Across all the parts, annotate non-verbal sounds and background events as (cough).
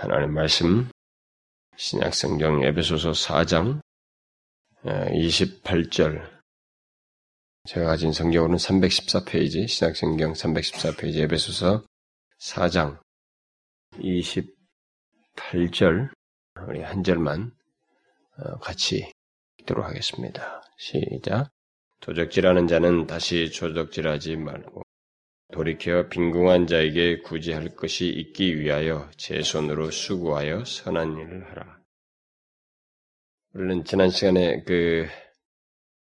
하나님 말씀 신약성경 에베소서 4장 28절 제가 가진 성경으로는 314페이지 신약성경 314페이지 에베소서 4장 28절 우리 한 절만 어, 같이 읽도록 하겠습니다. 시작. 도적질하는 자는 다시 도적질하지 말고 돌이켜 빈궁한 자에게 굳이 할 것이 있기 위하여 제 손으로 수고하여 선한 일을 하라. 우리는 지난 시간에 그,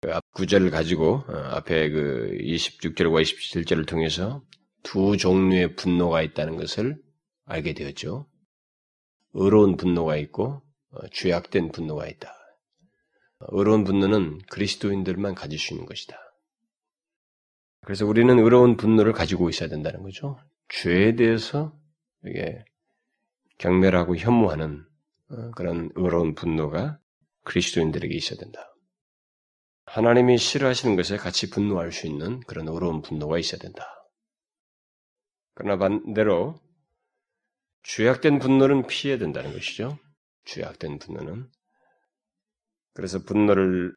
그 앞구절을 가지고 어, 앞에 그 26절과 27절을 통해서 두 종류의 분노가 있다는 것을 알게 되었죠. 의로운 분노가 있고 어, 죄악된 분노가 있다. 의로운 분노는 그리스도인들만 가질 수 있는 것이다. 그래서 우리는 의로운 분노를 가지고 있어야 된다는 거죠. 죄에 대해서 이게 경멸하고 혐오하는 어, 그런 의로운 분노가 그리스도인들에게 있어야 된다. 하나님이 싫어하시는 것에 같이 분노할 수 있는 그런 의로운 분노가 있어야 된다. 그러나 반대로 죄악된 분노는 피해야 된다는 것이죠. 죄악된 분노는. 그래서 분노를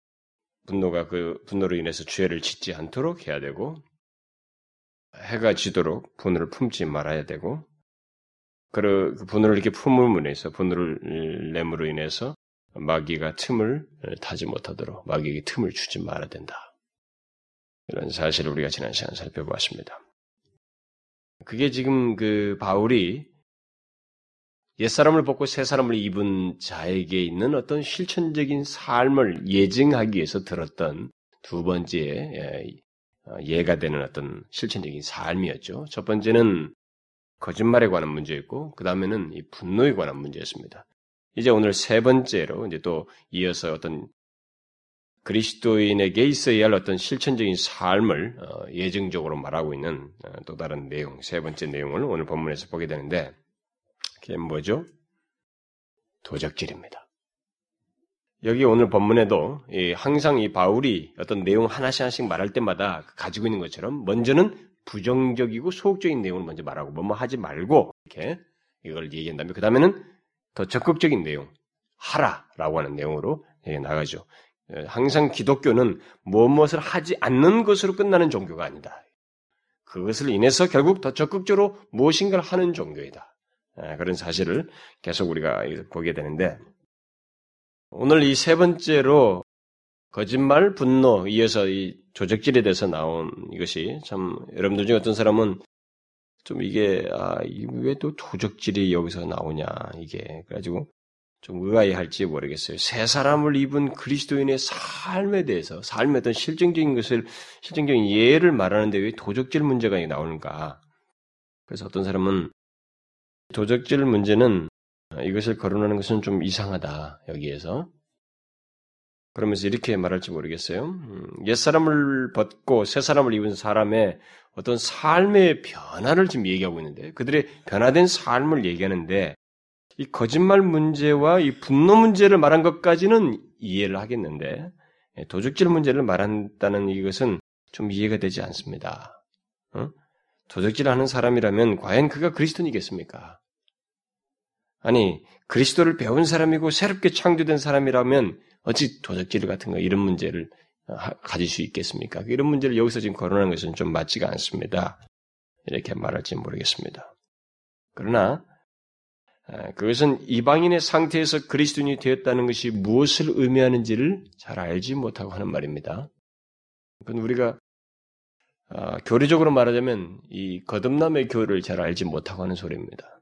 분노가 그 분노로 인해서 죄를 짓지 않도록 해야 되고 해가 지도록 분노를 품지 말아야 되고 그 분노를 이렇게 품음으로 인해서 분노를 내므로 인해서 마귀가 틈을 타지 못하도록 마귀에게 틈을 주지 말아야 된다. 이런 사실을 우리가 지난 시간 살펴보았습니다. 그게 지금 그 바울이 옛사람을 벗고 새사람을 입은 자에게 있는 어떤 실천적인 삶을 예증하기 위해서 들었던 두 번째 예, 어, 예가 되는 어떤 실천적인 삶이었죠. 첫 번째는 거짓말에 관한 문제였고, 그 다음에는 이 분노에 관한 문제였습니다. 이제 오늘 세 번째로 이제 또 이어서 어떤 그리스도인에게 있어야 할 어떤 실천적인 삶을 어, 예증적으로 말하고 있는 어, 또 다른 내용, 세 번째 내용을 오늘 본문에서 보게 되는데, 그게 뭐죠? 도적질입니다. 여기 오늘 본문에도 항상 이 바울이 어떤 내용 하나씩 하나씩 말할 때마다 가지고 있는 것처럼 먼저는 부정적이고 소극적인 내용을 먼저 말하고 뭐뭐 하지 말고 이렇게 이걸 얘기한 다음에 그 다음에는 더 적극적인 내용 하라라고 하는 내용으로 나가죠. 항상 기독교는 무엇을 하지 않는 것으로 끝나는 종교가 아니다. 그것을 인해서 결국 더 적극적으로 무엇인가를 하는 종교이다. 예, 그런 사실을 계속 우리가 보게 되는데 오늘 이 세 번째로 거짓말, 분노, 이어서 이 조적질에 대해서 나온 이것이 참 여러분들 중에 어떤 사람은 좀 이게 아 왜 또 조적질이 여기서 나오냐 이게 그래가지고 좀 의아해할지 모르겠어요. 새 사람을 입은 그리스도인의 삶에 대해서 삶의 어떤 실증적인 것을 실증적인 예를 말하는데 왜 도적질 문제가 나오는가? 그래서 어떤 사람은 도적질 문제는 이것을 거론하는 것은 좀 이상하다, 여기에서. 그러면서 이렇게 말할지 모르겠어요. 음, 옛사람을 벗고 새사람을 입은 사람의 어떤 삶의 변화를 지금 얘기하고 있는데, 그들의 변화된 삶을 얘기하는데, 이 거짓말 문제와 이 분노 문제를 말한 것까지는 이해를 하겠는데, 예, 도적질 문제를 말한다는 이것은 좀 이해가 되지 않습니다. 어? 도적질하는 사람이라면 과연 그가 그리스도인이겠습니까? 아니 그리스도를 배운 사람이고 새롭게 창조된 사람이라면 어찌 도적질 같은 거 이런 문제를 가질 수 있겠습니까? 이런 문제를 여기서 지금 거론하는 것은 좀 맞지가 않습니다. 이렇게 말할지 모르겠습니다. 그러나 그것은 이방인의 상태에서 그리스도인이 되었다는 것이 무엇을 의미하는지를 잘 알지 못하고 하는 말입니다. 그건 우리가 아, 교리적으로 말하자면 이 거듭남의 교를 잘 알지 못하고 하는 소리입니다.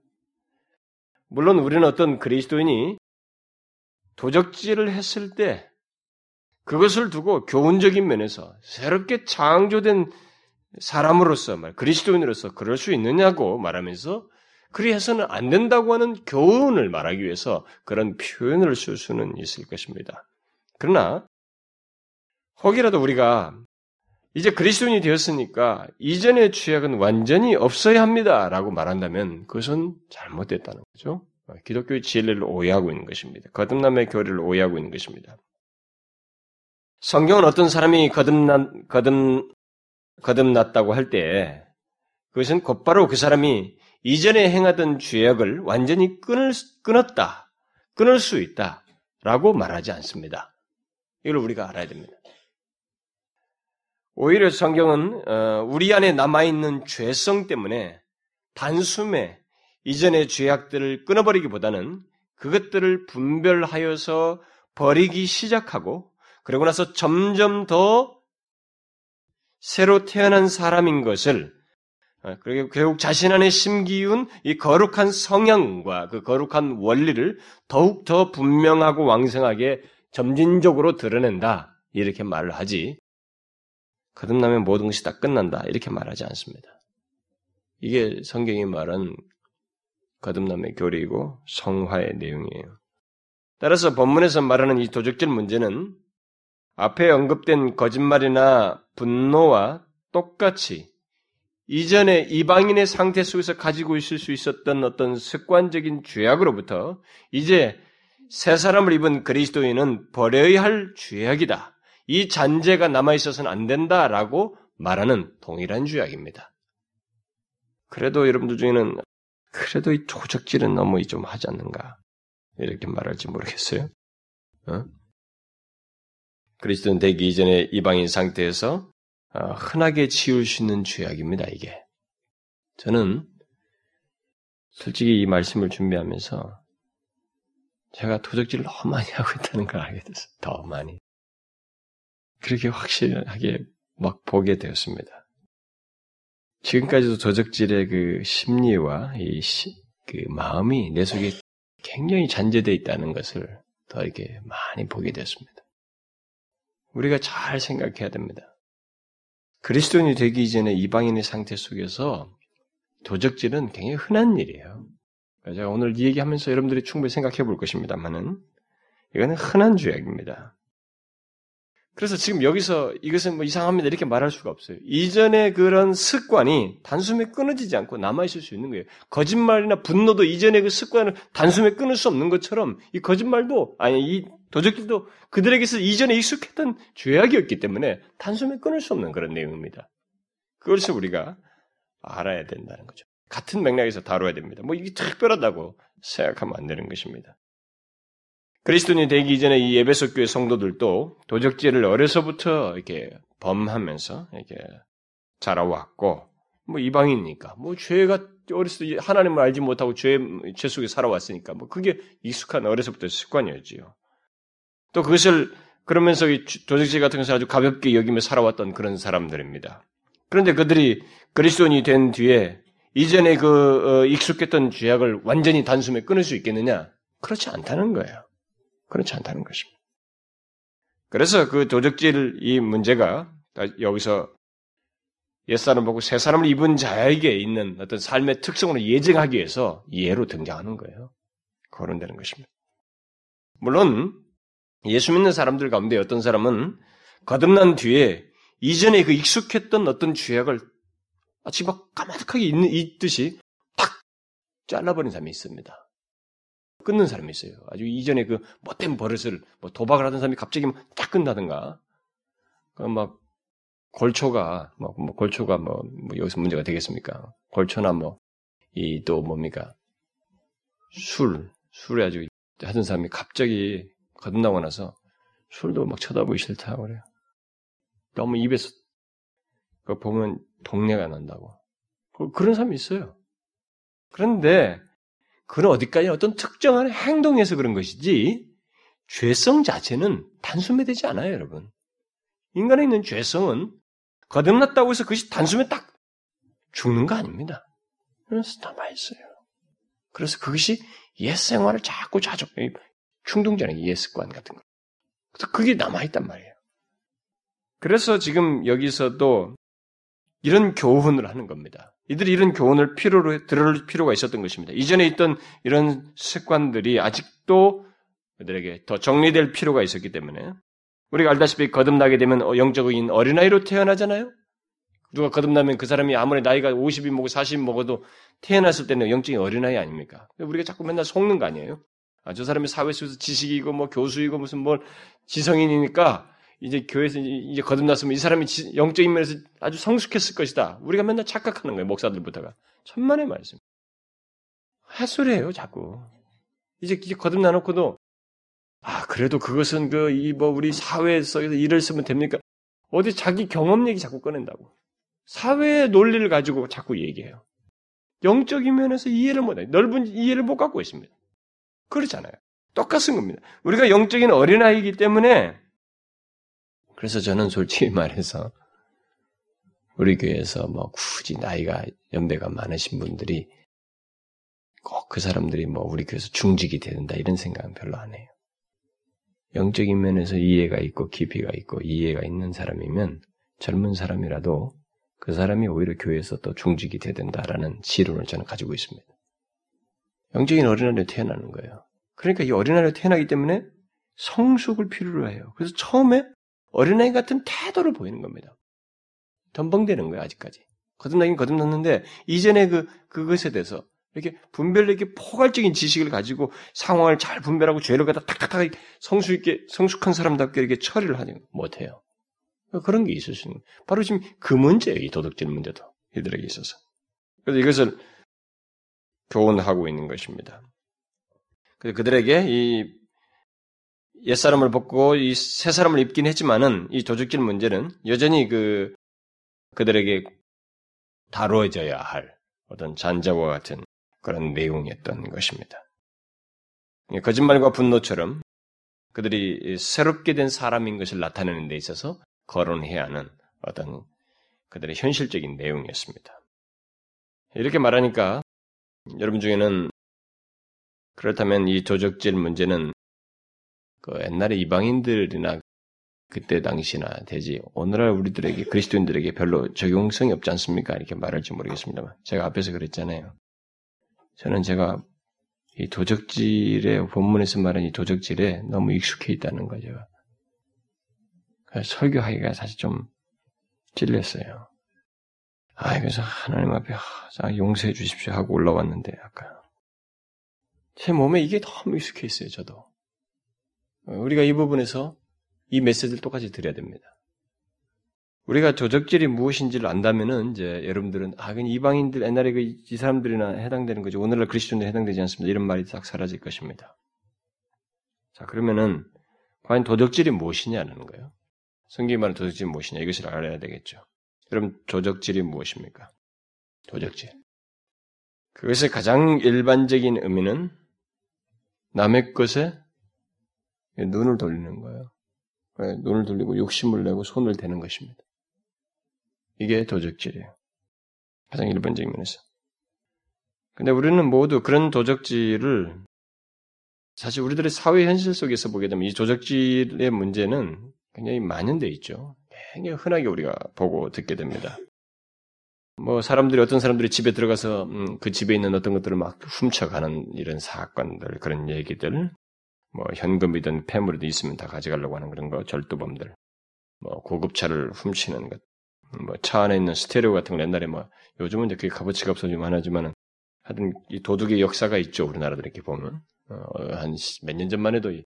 물론 우리는 어떤 그리스도인이 도적질을 했을 때 그것을 두고 교훈적인 면에서 새롭게 창조된 사람으로서 말 그리스도인으로서 그럴 수 있느냐고 말하면서 그리 해서는 안 된다고 하는 교훈을 말하기 위해서 그런 표현을 쓸 수는 있을 것입니다. 그러나 혹이라도 우리가 이제 그리스도인이 되었으니까 이전의 죄악은 완전히 없어야 합니다라고 말한다면 그것은 잘못됐다는 거죠. 기독교의 진리를 오해하고 있는 것입니다. 거듭남의 교리를 오해하고 있는 것입니다. 성경은 어떤 사람이 거듭난, 거듭, 거듭났다고 할 때 그것은 곧바로 그 사람이 이전에 행하던 죄악을 완전히 끊을, 끊었다. 끊을 수 있다. 라고 말하지 않습니다. 이걸 우리가 알아야 됩니다. 오히려 성경은 어, 우리 안에 남아있는 죄성 때문에 단숨에 이전의 죄악들을 끊어버리기보다는 그것들을 분별하여서 버리기 시작하고 그러고 나서 점점 더 새로 태어난 사람인 것을 어, 그리고 결국 자신 안에 심기운 이 거룩한 성향과 그 거룩한 원리를 더욱 더 분명하고 왕성하게 점진적으로 드러낸다. 이렇게 말을 하지 거듭나면 모든 것이 다 끝난다 이렇게 말하지 않습니다. 이게 성경이 말한 거듭남의 교리이고 성화의 내용이에요. 따라서 본문에서 말하는 이 도적질 문제는 앞에 언급된 거짓말이나 분노와 똑같이 이전에 이방인의 상태 속에서 가지고 있을 수 있었던 어떤 습관적인 죄악으로부터 이제 새 사람을 입은 그리스도인은 버려야 할 죄악이다. 이 잔재가 남아있어서는 안 된다라고 말하는 동일한 죄악입니다. 그래도 여러분들 중에는 그래도 이 도적질은 너무 좀 하지 않는가 이렇게 말할지 모르겠어요. 어? 그리스도는 되기 이전에 이방인 상태에서 어, 흔하게 치울 수 있는 죄악입니다. 이게 저는 솔직히 이 말씀을 준비하면서 제가 도적질을 너무 많이 하고 있다는 걸 알게 됐어요. 더 많이. 그렇게 확실하게 막 보게 되었습니다. 지금까지도 도적질의 그 심리와 이 시, 그 마음이 내 속에 굉장히 잔재되어 있다는 것을 더 이렇게 많이 보게 되었습니다. 우리가 잘 생각해야 됩니다. 그리스도인이 되기 이전에 이방인의 상태 속에서 도적질은 굉장히 흔한 일이에요. 제가 오늘 이 얘기하면서 여러분들이 충분히 생각해 볼 것입니다만은 이거는 흔한 죄악입니다. 그래서 지금 여기서 이것은 뭐 이상합니다 이렇게 말할 수가 없어요. 이전에 그런 습관이 단숨에 끊어지지 않고 남아 있을 수 있는 거예요. 거짓말이나 분노도 이전에 그 습관을 단숨에 끊을 수 없는 것처럼 이 거짓말도 아니 이 도적질도 그들에게서 이전에 익숙했던 죄악이었기 때문에 단숨에 끊을 수 없는 그런 내용입니다. 그것을 우리가 알아야 된다는 거죠. 같은 맥락에서 다뤄야 됩니다. 뭐 이게 특별하다고 생각하면 안 되는 것입니다. 그리스도인이 되기 이전에 이 예배석 교회 성도들도 도적질을 어려서부터 이렇게 범하면서 이렇게 자라왔고 뭐 이방인이니까 뭐 죄가 어렸을 때 하나님을 알지 못하고 죄, 죄 속에 살아왔으니까 뭐 그게 익숙한 어려서부터 습관이었지요. 또 그것을 그러면서 도적질 같은 것을 아주 가볍게 여기며 살아왔던 그런 사람들입니다. 그런데 그들이 그리스도인이 된 뒤에 이전에 그 어, 익숙했던 죄악을 완전히 단숨에 끊을 수 있겠느냐? 그렇지 않다는 거예요. 그렇지 않다는 것입니다. 그래서 그 도적질 이 문제가 여기서 옛사람 보고 새 사람을 입은 자에게 있는 어떤 삶의 특성으로 예정하기 위해서 예로 등장하는 거예요. 거론되는 것입니다. 물론 예수 믿는 사람들 가운데 어떤 사람은 거듭난 뒤에 이전에 그 익숙했던 어떤 죄악을 마치 막 까마득하게 있는, 있듯이 탁 잘라버린 사람이 있습니다. 끊는 사람이 있어요. 아주 이전에 그 못된 버릇을 뭐 도박을 하던 사람이 갑자기 딱 끝나든가. 막 골초가 뭐, 뭐 골초가 뭐, 뭐, 여기서 문제가 되겠습니까? 골초나 뭐 이 또 뭡니까? 술 술에 아주 하던 사람이 갑자기 거듭나고 나서 술도 막 쳐다보기 싫다고 그래요. 너무 입에서 그 보면 동네가 난다고. 그, 그런 사람이 있어요. 그런데 그는 어디까지 어떤 특정한 행동에서 그런 것이지 죄성 자체는 단숨에 되지 않아요, 여러분. 인간에 있는 죄성은 거듭났다고 해서 그것이 단숨에 딱 죽는 거 아닙니다. 그래서 남아있어요. 그래서 그것이 옛 생활을 자꾸 자주 충동적인 옛 습관 같은 거. 그래서 그게 남아있단 말이에요. 그래서 지금 여기서도 이런 교훈을 하는 겁니다. 이들이 이런 교훈을 필요로 들을 필요가 있었던 것입니다. 이전에 있던 이런 습관들이 아직도 그들에게 더 정리될 필요가 있었기 때문에 우리가 알다시피 거듭나게 되면 영적인 어린아이로 태어나잖아요. 누가 거듭나면 그 사람이 아무리 나이가 50이 먹고 40이 먹어도 태어났을 때는 영적인 어린아이 아닙니까? 우리가 자꾸 맨날 속는 거 아니에요? 아, 저 사람이 사회 속에서 지식이고 뭐 교수이고 무슨 뭘 지성인이니까 이제 교회에서 이제 거듭났으면 이 사람이 영적인 면에서 아주 성숙했을 것이다. 우리가 맨날 착각하는 거예요. 목사들부터가. 천만의 말씀. 핫소리예요, 자꾸. 이제, 이제 거듭나놓고도, 아, 그래도 그것은 그, 이, 뭐, 우리 사회에서 일을 쓰면 됩니까? 어디 자기 경험 얘기 자꾸 꺼낸다고. 사회의 논리를 가지고 자꾸 얘기해요. 영적인 면에서 이해를 못해. 넓은 이해를 못 갖고 있습니다. 그렇잖아요. 똑같은 겁니다. 우리가 영적인 어린아이이기 때문에 그래서 저는 솔직히 (laughs) 말해서 우리 교회에서 뭐 굳이 나이가 연배가 많으신 분들이 꼭 그 사람들이 뭐 우리 교회에서 중직이 된다 이런 생각은 별로 안 해요. 영적인 면에서 이해가 있고 깊이가 있고 이해가 있는 사람이면 젊은 사람이라도 그 사람이 오히려 교회에서 또 중직이 돼야 된다라는 지론을 저는 가지고 있습니다. 영적인 어린아이로 태어나는 거예요. 그러니까 이 어린아이로 태어나기 때문에 성숙을 필요로 해요. 그래서 처음에 어린아이 같은 태도를 보이는 겁니다. 덤벙대는 거예요, 아직까지. 거듭나긴 거듭났는데, 이전에 그, 그것에 대해서 이렇게 분별력 있게 포괄적인 지식을 가지고 상황을 잘 분별하고 죄를 갖다 탁탁탁 성숙 있게, 성숙한 사람답게 이렇게 처리를 하지 못해요. 그런 게 있을 수 있는. 바로 지금 그 문제예요. 이 도덕질 문제도. 이들에게 있어서. 그래서 이것을 교훈하고 있는 것입니다. 그래서 그들에게 이 옛사람을 벗고 이 새 사람을 입긴 했지만은 이 도적질 문제는 여전히 그 그들에게 다루어져야 할 어떤 잔자와 같은 그런 내용이었던 것입니다. 거짓말과 분노처럼 그들이 새롭게 된 사람인 것을 나타내는 데 있어서 거론해야 하는 어떤 그들의 현실적인 내용이었습니다. 이렇게 말하니까 여러분 중에는 그렇다면 이 조적질 문제는 그 옛날에 이방인들이나 그때 당시나 되지 오늘날 우리들에게 그리스도인들에게 별로 적용성이 없지 않습니까? 이렇게 말할지 모르겠습니다만 제가 앞에서 그랬잖아요. 저는 제가 이 도적질의 본문에서 말하는 이 도적질에 너무 익숙해 있다는 거죠. 설교하기가 사실 좀 찔렸어요. 아, 그래서 하나님 앞에 아, 용서해 주십시오 하고 올라왔는데 아까 제 몸에 이게 너무 익숙해 있어요. 저도 우리가 이 부분에서 이 메시지를 똑같이 드려야 됩니다. 우리가 조적질이 무엇인지를 안다면은 이제 여러분들은 아, 그냥 이방인들 옛날에 그 이 사람들이나 해당되는 거죠. 오늘날 그리스도인들 해당되지 않습니다. 이런 말이 딱 사라질 것입니다. 자 그러면은 과연 도적질이 무엇이냐는 거예요. 성경이 말하는 도적질이 무엇이냐 이것을 알아야 되겠죠. 여러분 조적질이 무엇입니까? 도적질. 그것의 가장 일반적인 의미는 남의 것에 눈을 돌리는 거예요. 눈을 돌리고 욕심을 내고 손을 대는 것입니다. 이게 도적질이에요. 가장 일반적인 면에서. 근데 우리는 모두 그런 도적질을 사실 우리들의 사회 현실 속에서 보게 되면 이 도적질의 문제는 굉장히 만연돼 있죠. 굉장히 흔하게 우리가 보고 듣게 됩니다. 뭐 사람들이 어떤 사람들이 집에 들어가서 음, 그 집에 있는 어떤 것들을 막 훔쳐가는 이런 사건들 그런 얘기들 뭐 현금이든 폐물이든 있으면 다 가져가려고 하는 그런 거 절도범들. 뭐 고급차를 훔치는 것. 뭐 차 안에 있는 스테레오 같은 거 옛날에 뭐 요즘은 이제 그게 값어치가 없어지만 하지만은 하여튼 이 도둑의 역사가 있죠 우리나라들 이렇게 보면. 어, 한 몇 년 전만 해도 이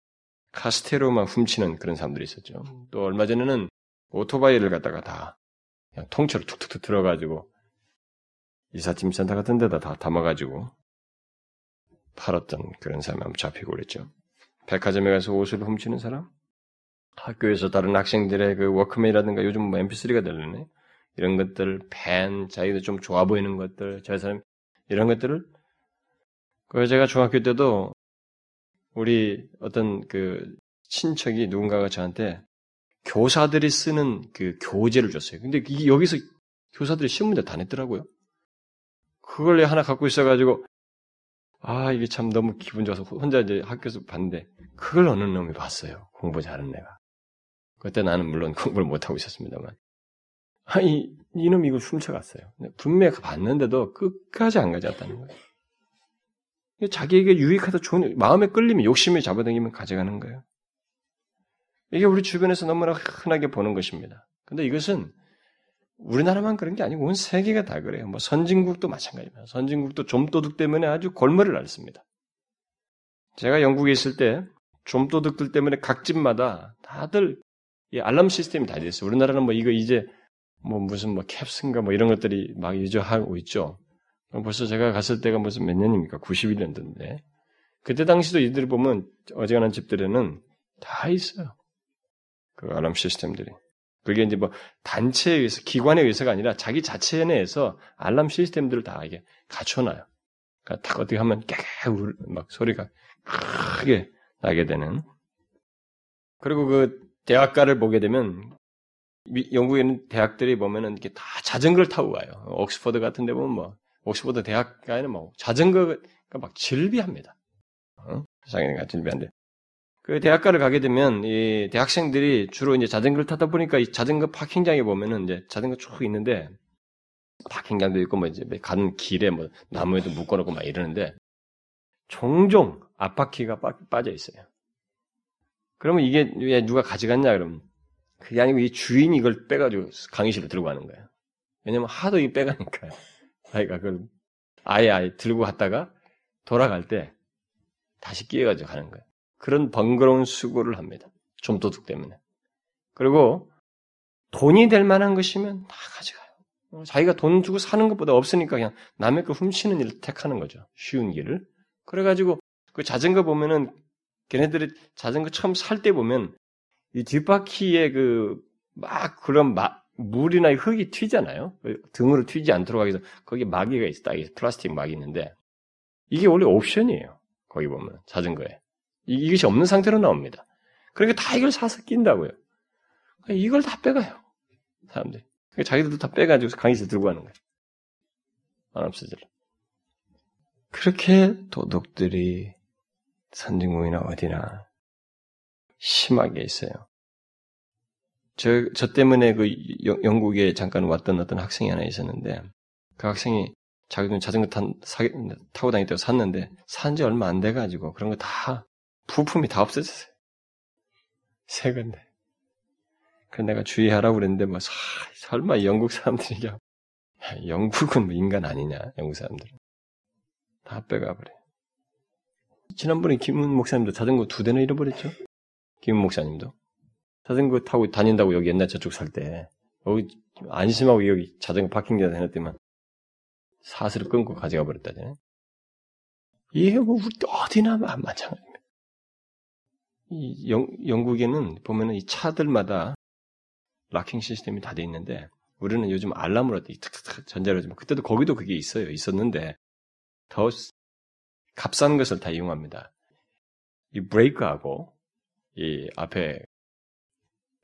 카스테로만 훔치는 그런 사람들이 있었죠. 또 얼마 전에는 오토바이를 갖다가 다 그냥 통째로 툭툭툭 들어가지고 이삿짐 센터 같은 데다 다 담아가지고 팔았던 그런 사람이 한번 잡히고 그랬죠. 백화점에 가서 옷을 훔치는 사람? 학교에서 다른 학생들의 그 워크맨이라든가 요즘 뭐 mp3가 들리네. 이런 것들, 펜, 자기도 좀 좋아 보이는 것들, 저 사람, 이런 것들을. 그 제가 중학교 때도 우리 어떤 그 친척이 누군가가 저한테 교사들이 쓰는 그 교재를 줬어요. 근데 이 여기서 교사들이 신문에 다 냈더라고요. 그걸 하나 갖고 있어가지고 아 이게 참 너무 기분 좋아서 혼자 이제 학교에서 봤는데 그걸 어느 놈이 봤어요. 공부 잘하는 애가. 그때 나는 물론 (laughs) 공부를 못하고 있었습니다만. 아니, 이놈이 이걸 훔쳐갔어요. 분명히 봤는데도 끝까지 안 가져갔다는 거예요. 자기에게 유익하다 좋은, 마음에 끌리면 욕심이 잡아당기면 가져가는 거예요. 이게 우리 주변에서 너무나 흔하게 보는 것입니다. 근데 이것은 우리나라만 그런 게 아니고 온 세계가 다 그래요. 뭐 선진국도 마찬가지입니다. 선진국도 좀도둑 때문에 아주 골머리를 앓습니다. 제가 영국에 있을 때 좀도둑들 때문에 각 집마다 다들 이 알람 시스템이 다 됐어요. 우리나라는 뭐 이거 이제 뭐 무슨 뭐 캡슨가 뭐 이런 것들이 막 유저하고 있죠. 벌써 제가 갔을 때가 무슨 몇 년입니까? 91년도인데. 그때 당시도 이들 보면 어지간한 집들에는 다 있어요. 그 알람 시스템들이. 그게 이제 뭐 단체에 의해서, 기관에 의해서가 아니라 자기 자체 내에서 알람 시스템들을 다 이게 갖춰놔요. 그러니까 딱 어떻게 하면 깨르 막 소리가 크게 나게 되는. 그리고 그 대학가를 보게 되면 영국에 있는 대학들이 보면은 이렇게 다 자전거를 타고 가요. 옥스퍼드 같은 데 보면 뭐 옥스퍼드 대학가에는 뭐 자전거가 막 질비합니다. 어? 세상에가 질비한데. 그 대학가를 가게 되면 이 대학생들이 주로 이제 자전거를 타다 보니까 이 자전거 파킹장에 보면은 이제 자전거 쭉 있는데 파킹장도 있고 뭐 이제 가는 길에 뭐 나무에도 묶어놓고 막 이러는데 종종 앞바퀴가 빠 져 있어요. 그러면 이게 왜 누가 가져갔냐 그러면 그게 아니고 이 주인이 이걸 빼가지고 강의실로 들고 가는 거예요. 왜냐면 하도 이 빼가니까요. (laughs) 아이가 그걸 아예 아예 들고 갔다가 돌아갈 때 다시 끼어가지고 가는 거예요. 그런 번거로운 수고를 합니다. 좀도둑 때문에. 그리고 돈이 될 만한 것이면 다 가져가요. 자기가 돈 주고 사는 것보다 없으니까 그냥 남의 거 훔치는 일을 택하는 거죠. 쉬운 길을. 그래가지고 그 자전거 보면은 걔네들이 자전거 처음 살 때 보면 이 뒷바퀴에 그 막 그런 막 물이나 흙이 튀잖아요. 등으로 튀지 않도록 하기 위해서 거기 마개가. 딱 플라스틱 막이 있는데 이게 원래 옵션이에요. 거기 보면 자전거에 이것이 없는 상태로 나옵니다. 그러니까 다 이걸 사서 낀다고요. 그러니까 이걸 다 빼가요. 사람들이. 그러니까 자기들도 다 빼가지고 강의실 들고 가는 거예요. 안 없어질라. 그렇게 도둑들이 선진국이나 어디나 심하게 있어요. 저, 저 때문에 그 영국에 잠깐 왔던 어떤 학생이 하나 있었는데, 그 학생이 자기는 자전거 탄, 사, 타고 다니다고 샀는데, 산 지 얼마 안 돼가지고, 그런 거 다, 부품이 다 없어졌어요. 새 건데. 그 내가 주의하라고 그랬는데, 뭐, 사, 설마 영국 사람들이, 야, 영국은 뭐 인간 아니냐, 영국 사람들은. 다 빼가 버려. 지난번에 김은 목사님도 자전거 두 대나 잃어버렸죠? 김은 목사님도. 자전거 타고 다닌다고 여기 옛날 저쪽 살 때, 여기 안심하고 여기 자전거 파킹장 해놨더만 사슬을 끊고 가져가 버렸다잖아요. 이게 뭐 어디나 마찬가지입니다. 이 영, 영국에는 보면은 이 차들마다 locking 시스템이 다 돼 있는데 우리는 요즘 알람으로 전자로 좀 그때도 거기도 그게 있어요. 있었는데 더 값싼 것을 다 이용합니다. 이 브레이크하고 이 앞에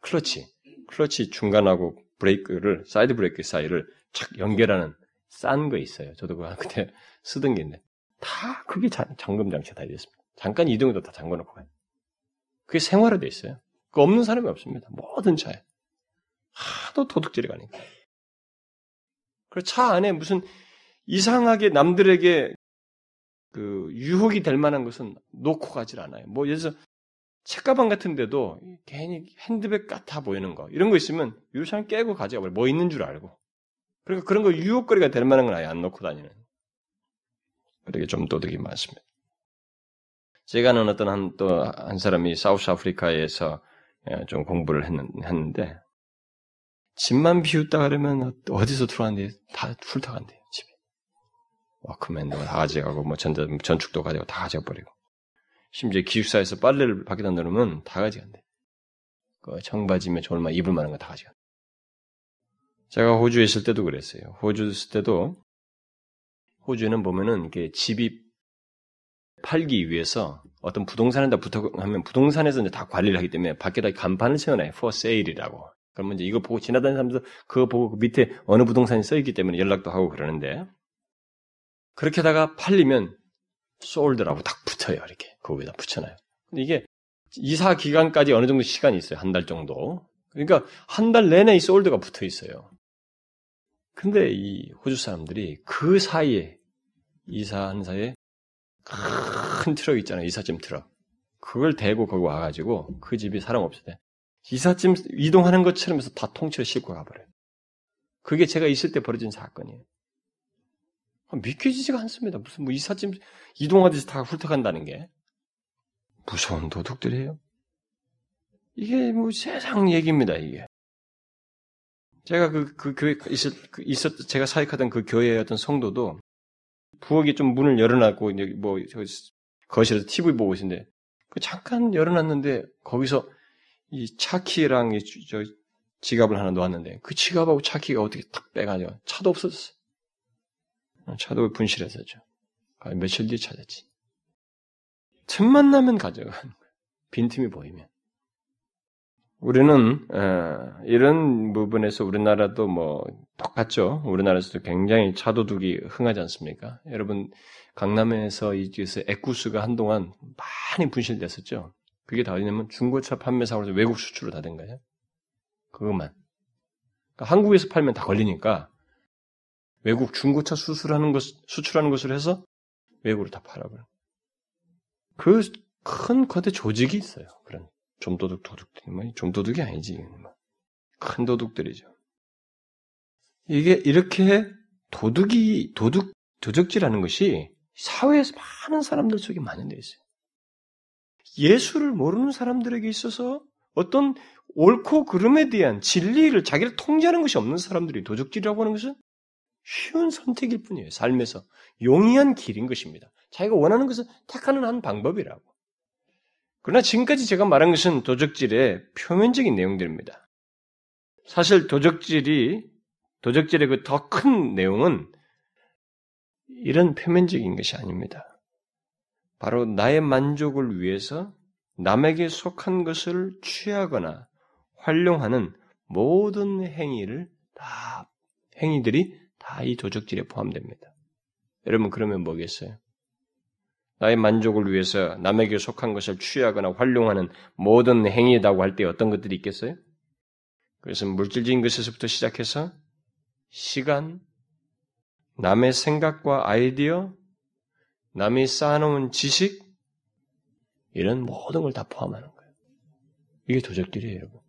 클러치, 클러치 중간하고 브레이크를 사이드 브레이크 사이를 착 연결하는 싼 거 있어요. 저도 그때 쓰던 게 있는데 다 그게 잠금 장치가 다 됐습니다. 잠깐 이동해도 다 잠궈놓고 가요. 그게 생활화돼 있어요. 그 없는 사람이 없습니다. 모든 차에 하도 도둑질이 가니까. 그리고 차 안에 무슨 이상하게 남들에게 그 유혹이 될 만한 것은 놓고 가질 않아요. 뭐 예를 들어서 책가방 같은 데도 괜히 핸드백 같아 보이는 거 이런 거 있으면 유상 깨고 가져가 버려. 뭐 있는 줄 알고. 그러니까 그런 거 유혹거리가 될 만한 건 아예 안 놓고 다니는. 그렇게 좀 도둑이 많습니다. 제가 아는 어떤 한, 또, 한 사람이 사우스 아프리카에서 예, 좀 공부를 했는데, 집만 비웃다 그러면 어디서 들어왔는데 다 훑어간대요, 집에. 와크맨도 다 가져가고, 뭐 전자, 전축도 가져가고 다 가져버리고. 심지어 기숙사에서 빨래를 밖에다 넣으면 다 가져간대. 그 청바지며 졸마 입을 만한 거 다 가져간대. 제가 호주에 있을 때도 그랬어요. 호주 있을 때도 호주에는 보면은 이게 집이 팔기 위해서 어떤 부동산에다 부탁하면 부동산에서 이제 다 관리를 하기 때문에 밖에다 간판을 세워놔요. for sale이라고. 그러면 이제 이거 보고 지나다니는 사람들 그거 보고 그 밑에 어느 부동산이 써있기 때문에 연락도 하고 그러는데 그렇게 다가 팔리면 솔드라고 딱 붙어요. 이렇게 거기다 붙여놔요. 근데 이게 이사 기간까지 어느 정도 시간이 있어요. 한 달 정도. 그러니까 한 달 내내 이 솔드가 붙어 있어요. 근데 이 호주 사람들이 그 사이에 이사한 사이에 큰 트럭 있잖아요. 이삿짐 트럭. 그걸 대고 거기 와가지고 그 집이 사람 없을 때 이삿짐 이동하는 것처럼 해서 다 통째로 싣고 가버려요. 그게 제가 있을 때 벌어진 사건이에요. 아, 믿겨지지가 않습니다. 무슨 뭐 이삿짐 이동하듯이 다 훑어간다는 게 무서운 도둑들이에요. 이게 뭐 세상 얘기입니다. 이게 제가 그, 그 교회 있었, 그 있었, 제가 사역하던 그 교회의 어떤 성도도 부엌에 좀 문을 열어놨고 이제 뭐 거실에서 TV 보고 있는데 그 잠깐 열어놨는데 거기서 이 차키랑 이 저 지갑을 하나 놓았는데 그 지갑하고 차키가 어떻게 탁 빼가지고 차도 없었어. 차도 분실했었죠. 아, 며칠 뒤에 찾았지. 틈만 나면 가져가는 거야. 빈틈이 보이면. 우리는 어, 이런 부분에서 우리나라도 뭐 똑같죠. 우리나라에서도 굉장히 차도둑이 흥하지 않습니까? 여러분 강남에서 이쪽에서 액구스가 한동안 많이 분실됐었죠. 그게 다 어디냐면 중고차 판매사로서 외국 수출로 다 된 거예요. 그것만. 그러니까 한국에서 팔면 다 걸리니까 외국 중고차 수출하는 것 수출하는 것을 해서 외국으로 다 팔아버려. 그큰 거대 조직이 있어요. 그런 좀도둑 도둑들이 뭐 좀도둑이 아니지 뭐. 큰 도둑들이죠. 이게 이렇게 도둑이 도둑 도적질하는 것이 사회에서 많은 사람들 속에 많은 데 있어요. 예수를 모르는 사람들에게 있어서 어떤 옳고 그름에 대한 진리를 자기를 통제하는 것이 없는 사람들이 도적질이라고 하는 것은 쉬운 선택일 뿐이에요. 삶에서 용이한 길인 것입니다. 자기가 원하는 것을 택하는 한 방법이라고. 그러나 지금까지 제가 말한 것은 도적질의 표면적인 내용들입니다. 사실 도적질이 도적질의 그 더 큰 내용은 이런 표면적인 것이 아닙니다. 바로 나의 만족을 위해서 남에게 속한 것을 취하거나 활용하는 모든 행위를 다 행위들이 다 이 도적질에 포함됩니다. 여러분 그러면 뭐겠어요? 나의 만족을 위해서 남에게 속한 것을 취하거나 활용하는 모든 행위라고 할 때 어떤 것들이 있겠어요? 그래서 물질적인 것에서부터 시작해서 시간, 남의 생각과 아이디어, 남이 쌓아놓은 지식, 이런 모든 걸 다 포함하는 거예요. 이게 도적질이에요, 여러분.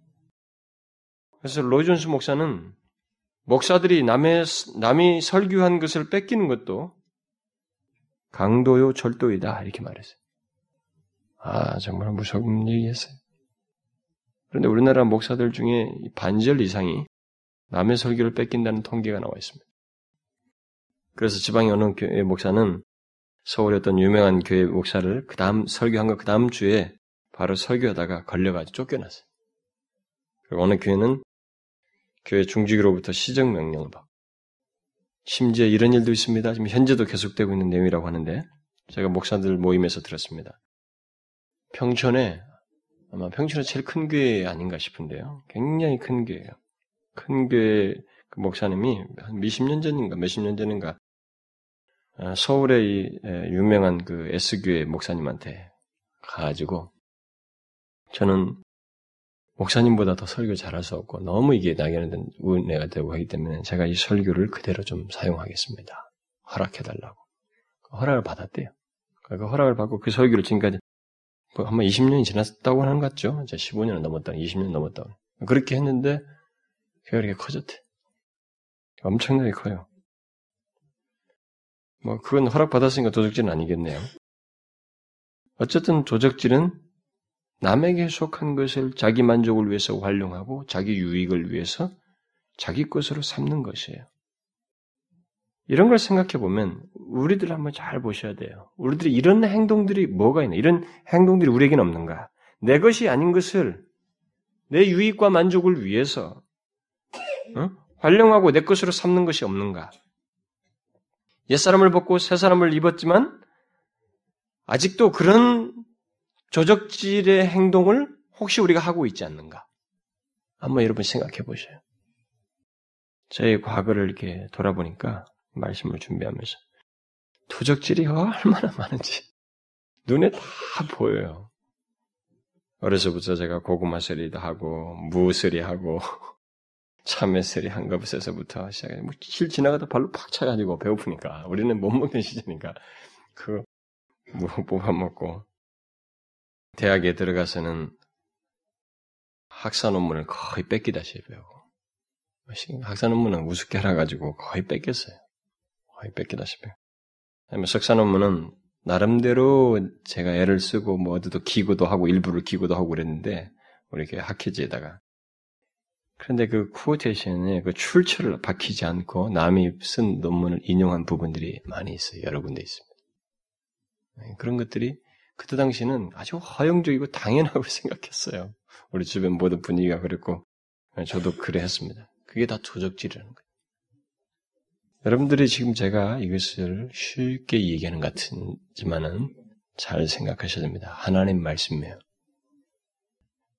그래서 로이존스 목사는 목사들이 남의, 남이 설교한 것을 뺏기는 것도 강도요 절도이다 이렇게 말했어요. 아 정말 무서운 얘기했어요. 그런데 우리나라 목사들 중에 반절 이상이 남의 설교를 뺏긴다는 통계가 나와 있습니다. 그래서 지방의 어느 교회 목사는 서울의 어떤 유명한 교회 목사를 그 다음 설교한 거 그 다음 주에 바로 설교하다가 걸려가지고 쫓겨났어요. 그리고 어느 교회는 교회 중직으로부터 시정 명령을 받고 심지어 이런 일도 있습니다. 지금 현재도 계속되고 있는 내용이라고 하는데 제가 목사들 모임에서 들었습니다. 평촌에 아마 평촌에 제일 큰 교회 아닌가 싶은데요. 굉장히 큰 교회예요. 큰 교회 그 목사님이 한 몇십 년 전인가 몇십 년 전인가 아, 서울의 유명한 그 S교회 목사님한테 가가지고 저는 목사님보다 더 설교 잘할 수 없고 너무 이게 나게는 은혜가 되고 하기 때문에 제가 이 설교를 그대로 좀 사용하겠습니다. 허락해달라고. 허락을 받았대요. 그 허락을 받고 그 설교를 지금까지 뭐 한번 20년이 지났다고 하는 것 같죠? 이제 15년은 넘었다, 20년 넘었다. 그렇게 했는데 교회가 이렇게 커졌대. 엄청나게 커요. 뭐 그건 허락받았으니까 도적질은 아니겠네요. 어쨌든 도적질은 남에게 속한 것을 자기 만족을 위해서 활용하고 자기 유익을 위해서 자기 것으로 삼는 것이에요. 이런 걸 생각해 보면 우리들 한번 잘 보셔야 돼요. 우리들이 이런 행동들이 뭐가 있나? 이런 행동들이 우리에게는 없는가? 내 것이 아닌 것을 내 유익과 만족을 위해서 어? 활용하고 내 것으로 삼는 것이 없는가? 옛 사람을 벗고 새 사람을 입었지만 아직도 그런 조적질의 행동을 혹시 우리가 하고 있지 않는가? 한번 여러분 생각해 보세요. 저의 과거를 이렇게 돌아보니까 말씀을 준비하면서 도적질이 얼마나 (laughs) 많은지 눈에 다 보여요. 어려서부터 제가 고구마 서리도 하고 무 서리 하고 (laughs) 참외 서리 한꺼번에서부터 시작해 뭐길 지나가다 발로 팍 차가지고 배고프니까 우리는 못 먹는 시절이니까 그뭐 뽑아 먹고 대학에 들어가서는 학사 논문을 거의 뺏기다시피 배우고 학사 논문은 우습게 알아가지고 거의 뺏겼어요. 거의 뺏기다시피. 아니면 석사 논문은 나름대로 제가 애를 쓰고 뭐 어디도 기고도 하고 일부를 기고도 하고 그랬는데 우리 이렇게 학회지에다가 그런데 그 쿠어테이션에 그 출처를 밝히지 않고 남이 쓴 논문을 인용한 부분들이 많이 있어요. 여러 군데 있습니다. 네, 그런 것들이 그때 당시는 아주 허용적이고 당연하고 (laughs) 생각했어요. 우리 주변 모든 분위기가 그랬고 저도 그래 했습니다. 그게 다 도적질이라는 거예요. 여러분들이 지금 제가 이것을 쉽게 얘기하는 것 같지만은 잘 생각하셔야 됩니다. 하나님 말씀이에요.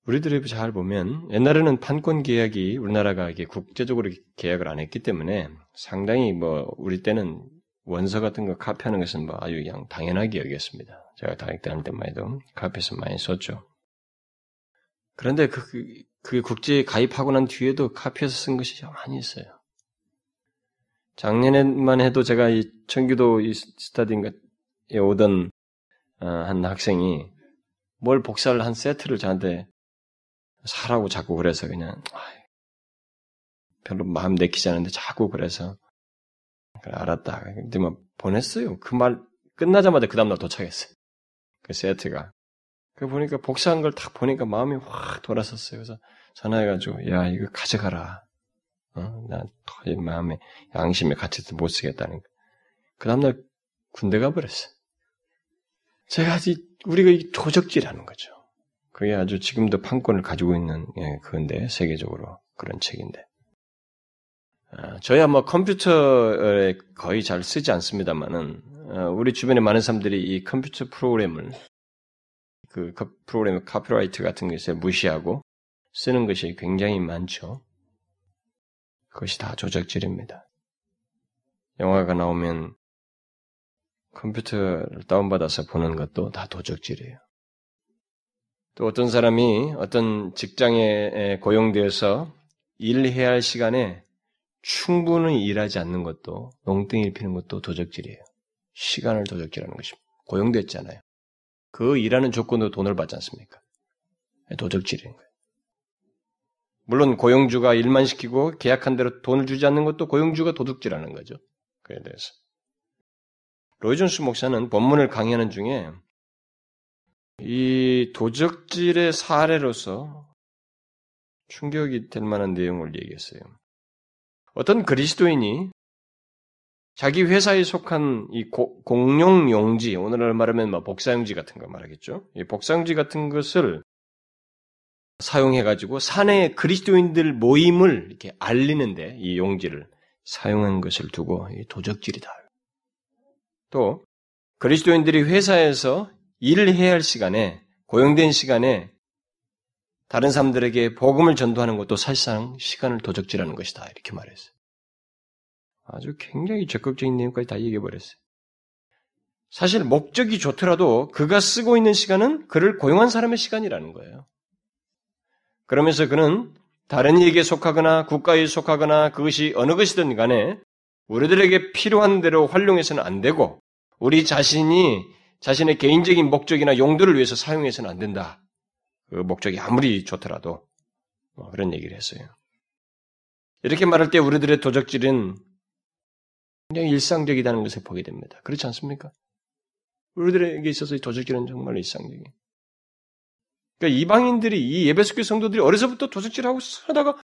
우리들이 잘 보면 옛날에는 판권 계약이 우리나라가 이게 국제적으로 계약을 안 했기 때문에 상당히 뭐 우리 때는 원서 같은 거 카피하는 것은 뭐 아주 그냥 당연하게 여겼습니다. 제가 다닐 때할 때만 해도 카피해서 많이 썼죠. 그런데 그, 그, 그 국제에 가입하고 난 뒤에도 카피해서 쓴 것이 많이 있어요. 작년에만 해도 제가 이 청규도 이 스타디인가에 오던 어, 한 학생이 뭘 복사를 한 세트를 저한테 사라고 자꾸 그래서 그냥 별로 마음 내키지 않은데 자꾸 그래서 그래, 알았다. 근데 뭐 보냈어요. 그 말 끝나자마자 그 다음날 도착했어요. 그 세트가. 그 보니까 복사한 걸 딱 보니까 마음이 확 돌아섰어요. 그래서 전화해가지고 야 이거 가져가라. 어? 나 도저히 마음에 양심에 갇혀서 못 쓰겠다는 거. 그 다음날 군대 가버렸어. 제가 아직 우리가 도적질하는 거죠. 그게 아주 지금도 판권을 가지고 있는 예, 그건데 세계적으로 그런 책인데. 아, 저희야 뭐 컴퓨터에 거의 잘 쓰지 않습니다만은 어, 우리 주변에 많은 사람들이 이 컴퓨터 프로그램을 그 프로그램 카피라이트 같은 것에 무시하고 쓰는 것이 굉장히 많죠. 그것이 다 조작질입니다. 영화가 나오면 컴퓨터를 다운받아서 보는 것도 다 도적질이에요. 또 어떤 사람이 어떤 직장에 고용되어서 일해야 할 시간에 충분히 일하지 않는 것도 농땡이 피는 것도 도적질이에요. 시간을 도적질하는 것입니다. 고용됐잖아요. 그 일하는 조건도 돈을 받지 않습니까? 도적질인 거예요. 물론 고용주가 일만 시키고 계약한 대로 돈을 주지 않는 것도 고용주가 도둑질하는 거죠. 그에 대해서. 로이존스 목사는 본문을 강의하는 중에 이 도적질의 사례로서 충격이 될 만한 내용을 얘기했어요. 어떤 그리스도인이 자기 회사에 속한 이 고, 공용 용지, 오늘날 말하면 뭐 복사용지 같은 거 말하겠죠. 이 복사용지 같은 것을 사용해가지고 사내 그리스도인들 모임을 이렇게 알리는데 이 용지를 사용한 것을 두고 도적질이다. 또 그리스도인들이 회사에서 일을 해야 할 시간에 고용된 시간에 다른 사람들에게 복음을 전도하는 것도 사실상 시간을 도적질하는 것이다 이렇게 말했어요. 아주 굉장히 적극적인 내용까지 다 얘기해 버렸어요. 사실 목적이 좋더라도 그가 쓰고 있는 시간은 그를 고용한 사람의 시간이라는 거예요. 그러면서 그는 다른 이에게 속하거나 국가에 속하거나 그것이 어느 것이든 간에 우리들에게 필요한 대로 활용해서는 안 되고 우리 자신이 자신의 개인적인 목적이나 용도를 위해서 사용해서는 안 된다. 그 목적이 아무리 좋더라도 뭐 그런 얘기를 했어요. 이렇게 말할 때 우리들의 도적질은 굉장히 일상적이다는 것을 보게 됩니다. 그렇지 않습니까? 우리들에게 있어서 도적질은 정말 일상적이에요. 그러니까 이방인들이 이 예배숙교 성도들이 어려서부터 도적질하고 살다가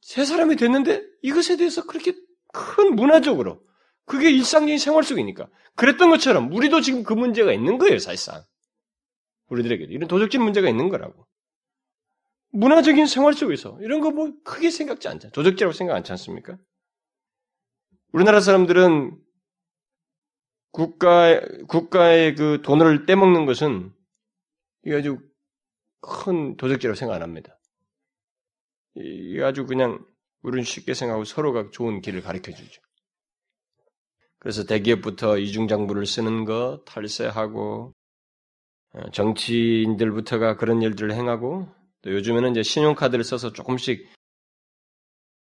세 사람이 됐는데 이것에 대해서 그렇게 큰 문화적으로 그게 일상적인 생활 속이니까 그랬던 것처럼 우리도 지금 그 문제가 있는 거예요, 사실상. 우리들에게 이런 도적질 문제가 있는 거라고. 문화적인 생활 속에서 이런 거 뭐 크게 생각지 않잖아. 도적질이라고 생각 않지 않습니까? 우리나라 사람들은 국가 국가의 그 돈을 떼먹는 것은 이게 아주 큰 도적질이라고 생각 안 합니다. 이게 아주 그냥 우리는 쉽게 생각하고 서로가 좋은 길을 가르쳐 주죠. 그래서 대기업부터 이중장부를 쓰는 거 탈세하고 어, 정치인들부터가 그런 일들을 행하고 또 요즘에는 이제 신용카드를 써서 조금씩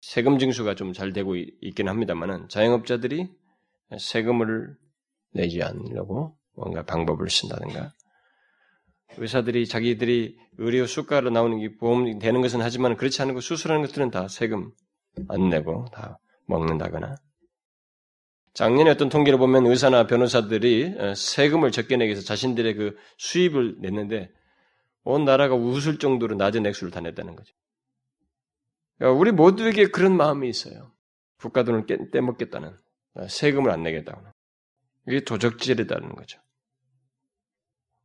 세금 징수가 좀 잘 되고 있긴 합니다만은 자영업자들이 세금을 내지 않으려고 뭔가 방법을 쓴다든가. 의사들이 자기들이 의료 수가로 나오는 게 보험 되는 것은 하지만 그렇지 않은 거 수술하는 것들은 다 세금 안 내고 다 먹는다거나 작년에 어떤 통계를 보면 의사나 변호사들이 어, 세금을 적게 내기 위해서 자신들의 그 수입을 냈는데 온 나라가 웃을 정도로 낮은 액수를 다 냈다는 거죠. 우리 모두에게 그런 마음이 있어요. 국가 돈을 떼먹겠다는 세금을 안 내겠다는 이게 도적질이라는 거죠.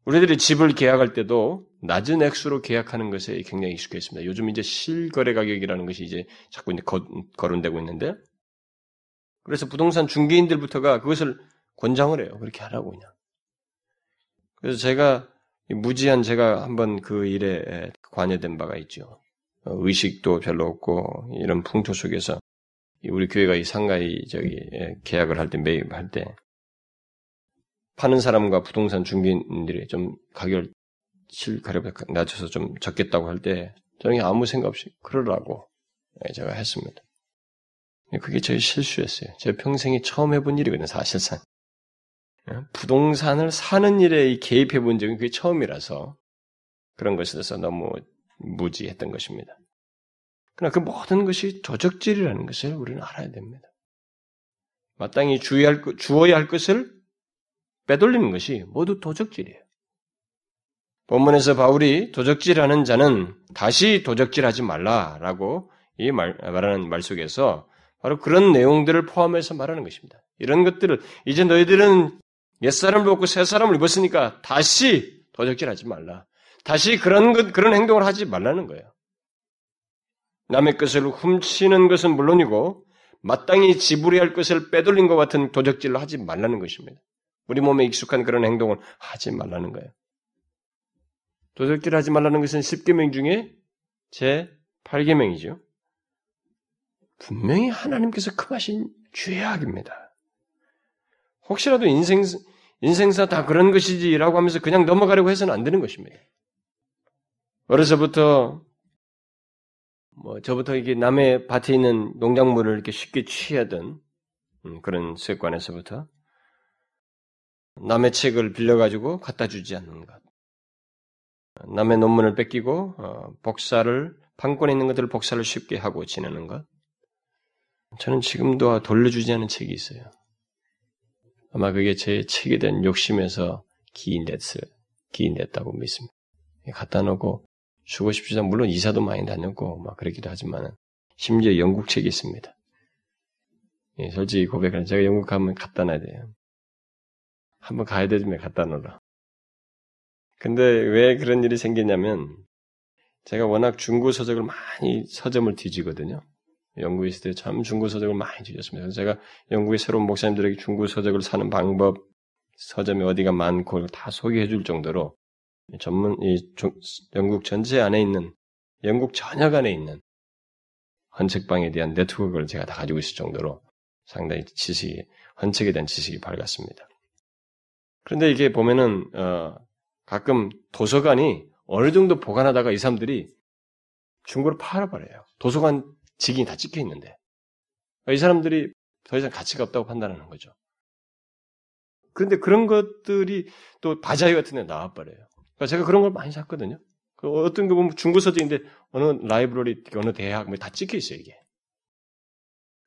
우리들이 집을 계약할 때도 낮은 액수로 계약하는 것에 굉장히 익숙해 있습니다. 요즘 이제 실거래 가격이라는 것이 이제 자꾸 이제 거, 거론되고 있는데 그래서 부동산 중개인들부터가 그것을 권장을 해요. 그렇게 하라고 그냥. 그래서 제가 무지한 제가 한번 그 일에 관여된 바가 있죠. 어, 의식도 별로 없고 이런 풍토 속에서 우리 교회가 이 상가이 저기 계약을 할 때 매입할 때 파는 사람과 부동산 중개인들이 좀 가격을 실가격을 낮춰서 좀 적겠다고 할 때 저는 아무 생각 없이 그러라고 예, 제가 했습니다. 그게 저희 실수였어요. 제 평생에 처음 해본 일이거든요, 사실상. 예, 부동산을 사는 일에 개입해 본 적은 그게 처음이라서 그런 것에 대해서 너무 무지했던 것입니다. 그러나 그 모든 것이 조적질이라는 것을 우리는 알아야 됩니다. 마땅히 주의할, 주어야 할 것을 빼돌리는 것이 모두 도적질이에요. 본문에서 바울이 도적질하는 자는 다시 도적질하지 말라라고 이 말, 말하는 말 속에서 바로 그런 내용들을 포함해서 말하는 것입니다. 이런 것들을 이제 너희들은 옛사람을 벗고 새사람을 입었으니까 다시 도적질하지 말라. 다시 그런 것, 그런 행동을 하지 말라는 거예요. 남의 것을 훔치는 것은 물론이고 마땅히 지불해야 할 것을 빼돌린 것 같은 도적질을 하지 말라는 것입니다. 우리 몸에 익숙한 그런 행동을 하지 말라는 거예요. 도적질 하지 말라는 것은 10계명 중에 제 8계명이죠. 분명히 하나님께서 금하신 죄악입니다. 혹시라도 인생, 인생사 다 그런 것이지라고 하면서 그냥 넘어가려고 해서는 안 되는 것입니다. 어려서부터 뭐 저부터 이게 남의 밭에 있는 농작물을 이렇게 쉽게 취하던 음, 그런 습관에서부터 남의 책을 빌려가지고 갖다 주지 않는 것. 남의 논문을 뺏기고 어, 복사를 판권에 있는 것들을 복사를 쉽게 하고 지내는 것. 저는 지금도 돌려주지 않은 책이 있어요. 아마 그게 제 책에 대한 욕심에서 기인됐어요. 기인됐다고 믿습니다. 갖다 놓고 주고 싶지도 물론 이사도 많이 다녔고 막 그러기도 하지만 심지어 영국 책이 있습니다. 예, 솔직히 고백하는 제가 영국 가면 갖다 놔야 돼요. 한번 가야 되면 갖다 놓으라. 근데 왜 그런 일이 생겼냐면 제가 워낙 중고 서적을 많이 서점을 뒤지거든요. 영국에 있을 때 참 중고 서적을 많이 뒤졌습니다. 그래서 제가 영국의 새로운 목사님들에게 중고 서적을 사는 방법, 서점이 어디가 많고 다 소개해 줄 정도로 전문 이 영국 전체 안에 있는 영국 전역 안에 있는 헌책방에 대한 네트워크를 제가 다 가지고 있을 정도로 상당히 지식이 헌책에 대한 지식이 밝았습니다. 그런데 이게 보면은 어, 가끔 도서관이 어느 정도 보관하다가 이 사람들이 중고로 팔아버려요. 도서관 직인이 다 찍혀 있는데 이 사람들이 더 이상 가치가 없다고 판단하는 거죠. 그런데 그런 것들이 또 바자회 같은 데 나와버려요. 그러니까 제가 그런 걸 많이 샀거든요. 그 어떤 거 보면 중고 서적인데 어느 라이브러리, 어느 대학 뭐 다 찍혀 있어요 이게.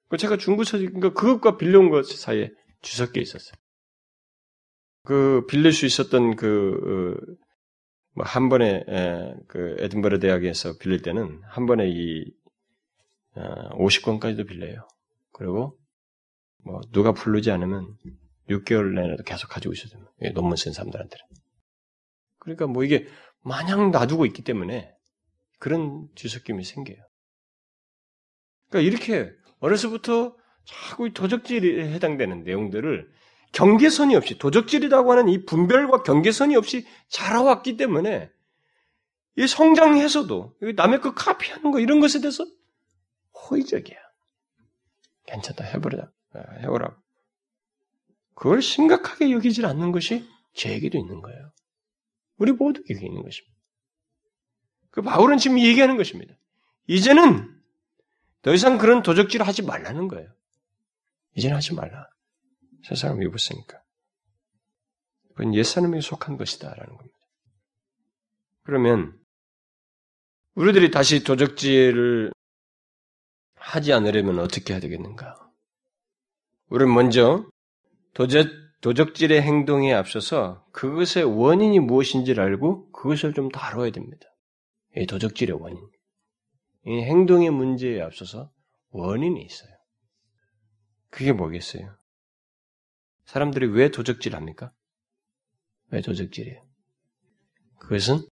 그 제가 중고 서적, 그러니까 그것과 빌려온 것 사이에 주석계 있었어요. 그 빌릴 수 있었던 그, 어, 뭐한 번에 에, 그 에든버러 대학에서 빌릴 때는 한 번에 이 어, 50권까지도 빌려요. 그리고 뭐 누가 부르지 않으면 6개월 내내도 계속 가지고 있어요. 논문 쓴 사람들한테는. 그러니까 뭐 이게 마냥 놔두고 있기 때문에 그런 주석김이 생겨요. 그러니까 이렇게 어려서부터 자꾸 도적질에 해당되는 내용들을 경계선이 없이 도적질이라고 하는 이 분별과 경계선이 없이 자라왔기 때문에 이 성장해서도 남의 거 카피하는 거 이런 것에 대해서 호의적이야. 괜찮다 해보자 해보라고. 그걸 심각하게 여기질 않는 것이 제에게도 있는 거예요. 우리 모두에게 있는 것입니다. 그 바울은 지금 얘기하는 것입니다. 이제는 더 이상 그런 도적질을 하지 말라는 거예요. 이제는 하지 말라. 세상을 입었으니까. 그건 옛사람에게 속한 것이다라는 겁니다. 그러면 우리들이 다시 도적질을 하지 않으려면 어떻게 해야 되겠는가? 우리는 먼저 도적, 도적질의 행동에 앞서서 그것의 원인이 무엇인지를 알고 그것을 좀 다뤄야 됩니다. 이 도적질의 원인. 이 행동의 문제에 앞서서 원인이 있어요. 그게 뭐겠어요? 사람들이 왜 도적질 합니까? 왜 도적질이에요? 그것은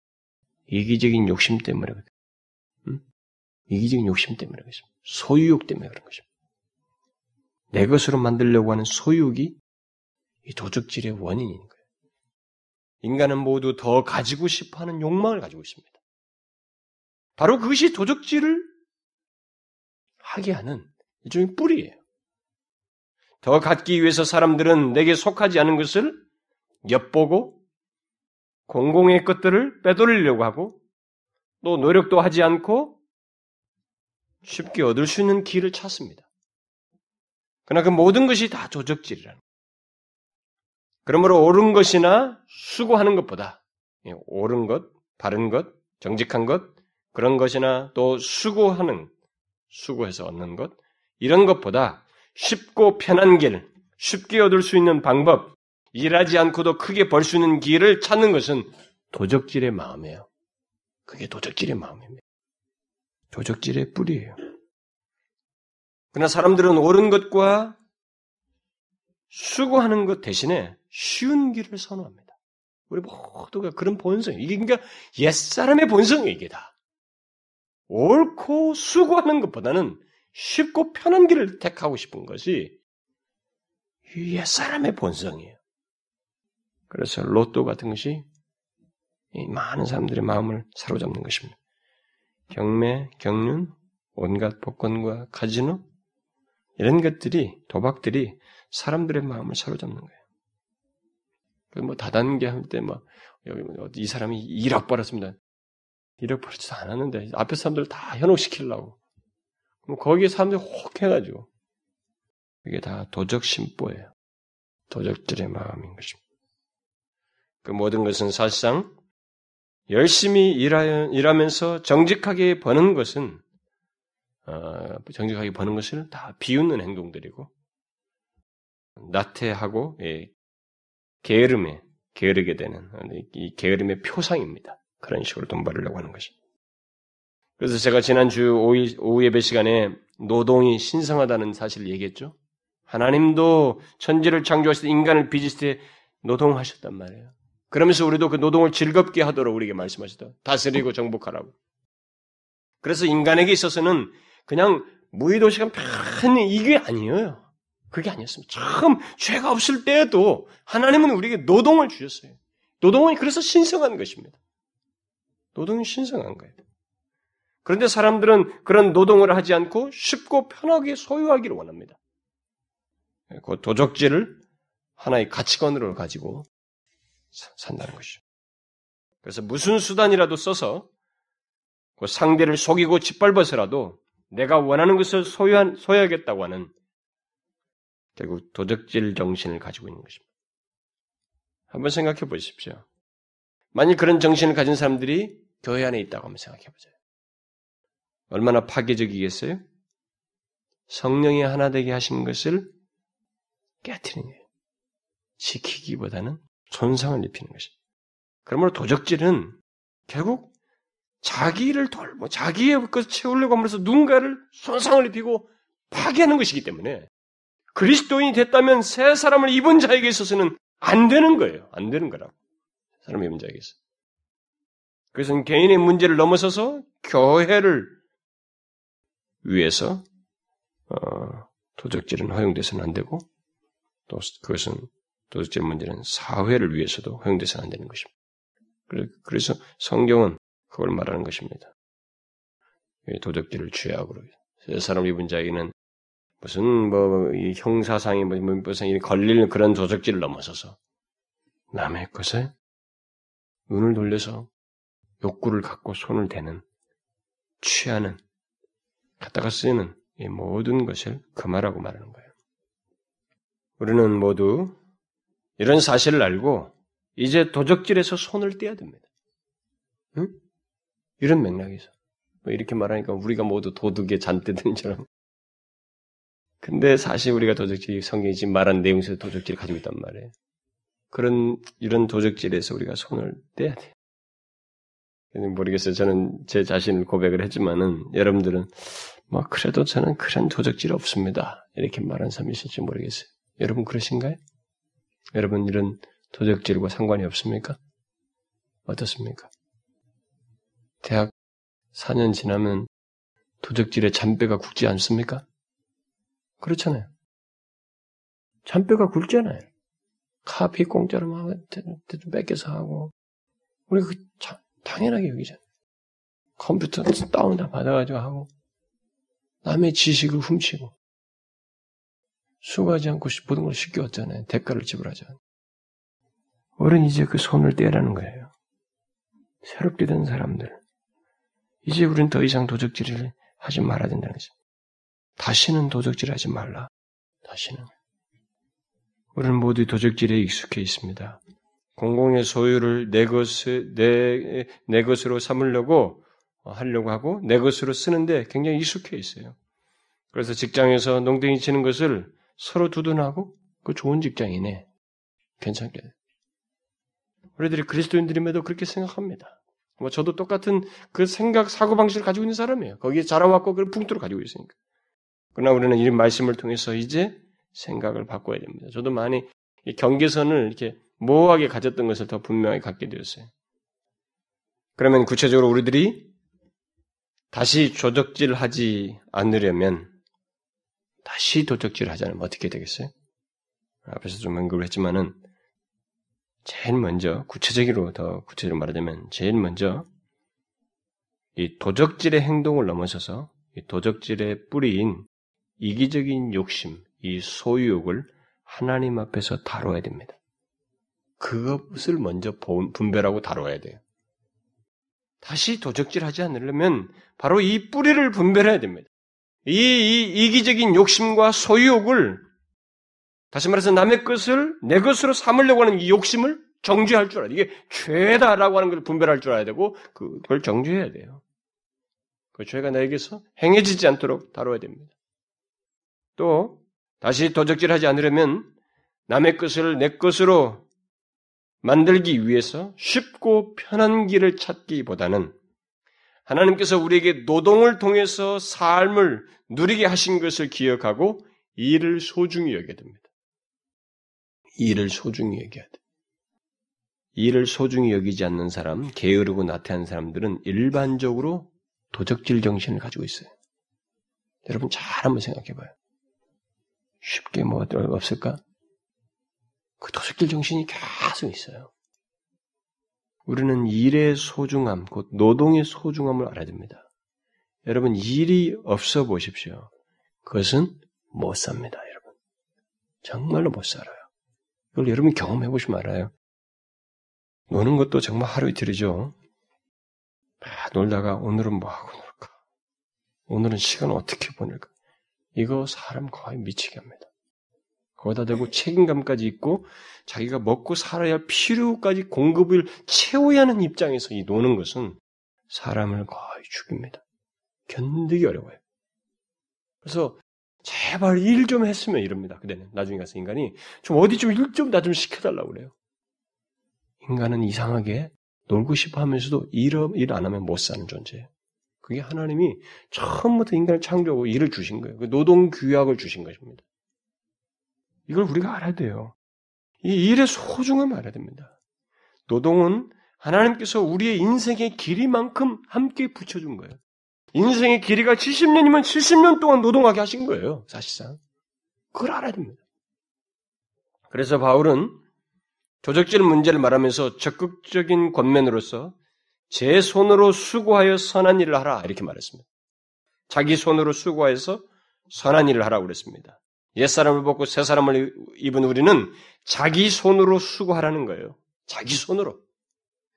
이기적인 욕심 때문에? 이기적인 욕심 때문에 그렇습니다. 소유욕 때문에 그런 것입니다. 내 것으로 만들려고 하는 소유욕이 이 도적질의 원인인 거예요. 인간은 모두 더 가지고 싶어 하는 욕망을 가지고 있습니다. 바로 그것이 도적질을 하게 하는 일종의 뿌리예요. 더 갖기 위해서 사람들은 내게 속하지 않은 것을 엿보고 공공의 것들을 빼돌리려고 하고 또 노력도 하지 않고 쉽게 얻을 수 있는 길을 찾습니다. 그러나 그 모든 것이 다 도적질이라는 거예요. 그러므로 옳은 것이나 수고하는 것보다 예, 옳은 것, 바른 것, 정직한 것 그런 것이나 또 수고하는 수고해서 얻는 것 이런 것보다 쉽고 편한 길, 쉽게 얻을 수 있는 방법, 일하지 않고도 크게 벌 수 있는 길을 찾는 것은 도적질의 마음이에요. 그게 도적질의 마음입니다. 도적질의 뿌리예요. 그러나 사람들은 옳은 것과 수고하는 것 대신에 쉬운 길을 선호합니다. 우리 모두가 그런 본성, 이게 그러니까 옛사람의 본성이에요, 이게 다. 옳고 수고하는 것보다는 쉽고 편한 길을 택하고 싶은 것이 옛사람의 본성이에요. 그래서 로또 같은 것이 많은 사람들의 마음을 사로잡는 것입니다. 경매, 경륜, 온갖 복권과 카지노 이런 것들이 도박들이 사람들의 마음을 사로잡는 거예요. 뭐 다단계 할 때 막 여기 뭐이 사람이 1억 벌었습니다. 1억 벌지도 않았는데 앞에 사람들 다 현혹시키려고. 그럼 거기에 사람들이 혹 해가지고 이게 다 도적 심보예요. 도적들의 마음인 것입니다. 그 모든 것은 사실상 열심히 일하, 일하면서 정직하게 버는 것은 어, 정직하게 버는 것을 다 비웃는 행동들이고 나태하고 예, 게으름에 게으르게 되는 이 게으름의 표상입니다. 그런 식으로 돈 벌려고 하는 것이. 그래서 제가 지난주 오후, 오후 예배 시간에 노동이 신성하다는 사실을 얘기했죠. 하나님도 천지를 창조하실 때 인간을 빚으실 때 노동하셨단 말이에요. 그러면서 우리도 그 노동을 즐겁게 하도록 우리에게 말씀하시다. 다스리고 정복하라고. 그래서 인간에게 있어서는 그냥 무의도시간 편히 이게 아니에요. 그게 아니었습니다. 처음 죄가 없을 때에도 하나님은 우리에게 노동을 주셨어요. 노동은 그래서 신성한 것입니다. 노동이 신성한 거예요. 그런데 사람들은 그런 노동을 하지 않고 쉽고 편하게 소유하기를 원합니다. 그 도적질을 하나의 가치관으로 가지고 산다는 것이죠. 그래서 무슨 수단이라도 써서 그 상대를 속이고 짓밟아서라도 내가 원하는 것을 소유한, 소유하겠다고 하는 결국 도적질 정신을 가지고 있는 것입니다. 한번 생각해 보십시오. 만약 그런 정신을 가진 사람들이 교회 안에 있다고 한번 생각해 보세요. 얼마나 파괴적이겠어요? 성령이 하나 되게 하신 것을 깨뜨리는 거예요. 지키기보다는 손상을 입히는 것입니다. 그러므로 도적질은 결국 자기를 돌보, 자기의 것을 채우려고 하면서 누군가를 손상을 입히고 파괴하는 것이기 때문에 그리스도인이 됐다면 새 사람을 입은 자에게 있어서는 안 되는 거예요. 안 되는 거라고. 사람의 입은 자에게 있어. 그것은 개인의 문제를 넘어서서 교회를 위해서 어, 도적질은 허용돼서는 안 되고 또 그것은 도덕질 문제는 사회를 위해서도 허용돼서는 안 되는 것입니다. 그래서 성경은 그걸 말하는 것입니다. 도덕질을 죄악으로 사람 입은 자에게는 무슨 뭐 형사상이 뭐 민법상이 걸리는 그런 도적질을 넘어서서 남의 것에 눈을 돌려서 욕구를 갖고 손을 대는 취하는 갖다가 쓰는 이 모든 것을 금하라고 말하는 거예요. 우리는 모두 이런 사실을 알고 이제 도적질에서 손을 떼야 됩니다. 응? 이런 맥락에서. 뭐 이렇게 말하니까 우리가 모두 도둑의 잔대들처럼. 근데 사실 우리가 도적질, 성경이 지금 말한 내용에서 도적질을 가지고 있단 말이에요. 그런, 이런 도적질에서 우리가 손을 떼야 돼요. 모르겠어요. 저는 제 자신을 고백을 했지만은 여러분들은 뭐 그래도 저는 그런 도적질 없습니다. 이렇게 말하는 사람이 있을지 모르겠어요. 여러분 그러신가요? 여러분 이런 도적질과 상관이 없습니까? 어떻습니까? 대학 4년 지나면 도적질에 잔뼈가 굵지 않습니까? 그렇잖아요. 잔뼈가 굵잖아요. 카피 공짜로 막 뺏겨서 하고 우리 그 참, 당연하게 여기잖아요. 컴퓨터 다운 다 받아가지고 하고 남의 지식을 훔치고 수고하지 않고 모든 걸 쉽게 얻잖아요. 대가를 지불하자. 우리는 이제 그 손을 떼라는 거예요. 새롭게 된 사람들. 이제 우리는 더 이상 도적질을 하지 말아야 된다는 거죠. 다시는 도적질 하지 말라. 다시는. 우리는 모두 도적질에 익숙해 있습니다. 공공의 소유를 내 것을, 내, 내 것으로 삼으려고 하려고 하고 내 것으로 쓰는데 굉장히 익숙해 있어요. 그래서 직장에서 농땡이 치는 것을 서로 두둔하고 그 좋은 직장이네. 괜찮게. 우리들이 그리스도인들임에도 그렇게 생각합니다. 뭐 저도 똑같은 그 생각 사고 방식을 가지고 있는 사람이에요. 거기에 자라왔고 그 풍토를 가지고 있으니까. 그러나 우리는 이 말씀을 통해서 이제 생각을 바꿔야 됩니다. 저도 많이 경계선을 이렇게 모호하게 가졌던 것을 더 분명히 갖게 되었어요. 그러면 구체적으로 우리들이 다시 조적질 하지 않으려면 다시 도적질 하자면 어떻게 되겠어요? 앞에서 좀 언급을 했지만은 제일 먼저 구체적으로 더 구체적으로 말하자면 제일 먼저 이 도적질의 행동을 넘어서서 이 도적질의 뿌리인 이기적인 욕심, 이 소유욕을 하나님 앞에서 다뤄야 됩니다. 그것을 먼저 분별하고 다뤄야 돼요. 다시 도적질하지 않으려면 바로 이 뿌리를 분별해야 됩니다. 이, 이 이기적인 욕심과 소유욕을 다시 말해서 남의 것을 내 것으로 삼으려고 하는 이 욕심을 정죄할 줄 알아야 돼. 이게 죄다라고 하는 걸 분별할 줄 알아야 되고 그걸 정죄해야 돼요. 그 죄가 나에게서 행해지지 않도록 다뤄야 됩니다. 또 다시 도적질하지 않으려면 남의 것을 내 것으로 만들기 위해서 쉽고 편한 길을 찾기보다는 하나님께서 우리에게 노동을 통해서 삶을 누리게 하신 것을 기억하고 일을 소중히 여겨야 됩니다. 일을 소중히 여겨야 돼. 일을 소중히 여기지 않는 사람, 게으르고 나태한 사람들은 일반적으로 도적질 정신을 가지고 있어요. 여러분 잘 한번 생각해 봐요. 쉽게 뭐 없을까? 그 도적질 정신이 계속 있어요. 우리는 일의 소중함, 곧 노동의 소중함을 알아야 됩니다. 여러분, 일이 없어 보십시오. 그것은 못 삽니다, 여러분. 정말로 못 살아요. 이걸 여러분 경험해 보시면 알아요. 노는 것도 정말 하루 이틀이죠. 아, 놀다가 오늘은 뭐 하고 놀까? 오늘은 시간 어떻게 보낼까? 이거 사람 거의 미치게 합니다. 거기다 대고 책임감까지 있고 자기가 먹고 살아야 할 필요까지 공급을 채워야 하는 입장에서 이 노는 것은 사람을 거의 죽입니다. 견디기 어려워요. 그래서 제발 일 좀 했으면 이럽니다. 그때는 나중에 가서 인간이 좀 어디 좀 일 좀 나 좀 시켜달라고 그래요. 인간은 이상하게 놀고 싶어 하면서도 일 안 하면 못 사는 존재예요. 그게 하나님이 처음부터 인간을 창조하고 일을 주신 거예요. 그 노동 규약을 주신 것입니다. 이걸 우리가 알아야 돼요. 이 일의 소중함을 알아야 됩니다. 노동은 하나님께서 우리의 인생의 길이만큼 함께 붙여준 거예요. 인생의 길이가 70년이면 70년 동안 노동하게 하신 거예요, 사실상. 그걸 알아야 됩니다. 그래서 바울은 조적질 문제를 말하면서 적극적인 권면으로서 제 손으로 수고하여 선한 일을 하라 이렇게 말했습니다. 자기 손으로 수고해서 선한 일을 하라고 그랬습니다. 옛사람을 벗고 새사람을 입은 우리는 자기 손으로 수고하라는 거예요. 자기 손으로.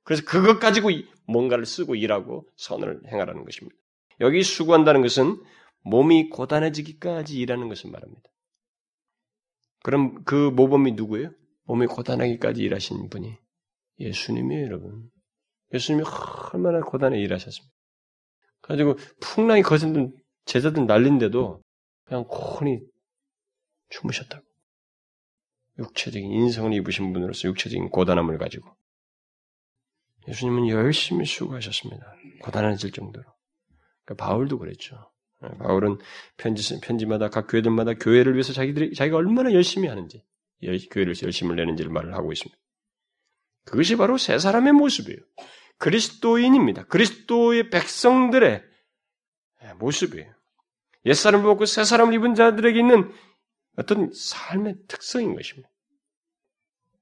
그래서 그것 가지고 뭔가를 쓰고 일하고 선을 행하라는 것입니다. 여기 수고한다는 것은 몸이 고단해지기까지 일하는 것을 말합니다. 그럼 그 모범이 누구예요? 몸이 고단하기까지 일하신 분이 예수님이에요, 여러분. 예수님이 얼마나 고단해 일하셨습니까? 가지고 풍랑이 거센 제자들 날린데도 그냥 곤히 주무셨다고. 육체적인 인성을 입으신 분으로서 육체적인 고단함을 가지고 예수님은 열심히 수고하셨습니다. 고단해질 정도로. 그러니까 바울도 그랬죠. 예, 바울은 편지, 편지마다 각 교회들마다 교회를 위해서 자기들이, 자기가 얼마나 열심히 하는지, 교회를 열심히 내는지를 말을 하고 있습니다. 그것이 바로 세 사람의 모습이에요. 그리스도인입니다. 그리스도의 백성들의 모습이에요. 옛사람을 먹고 새 사람을 입은 자들에게 있는 어떤 삶의 특성인 것입니다.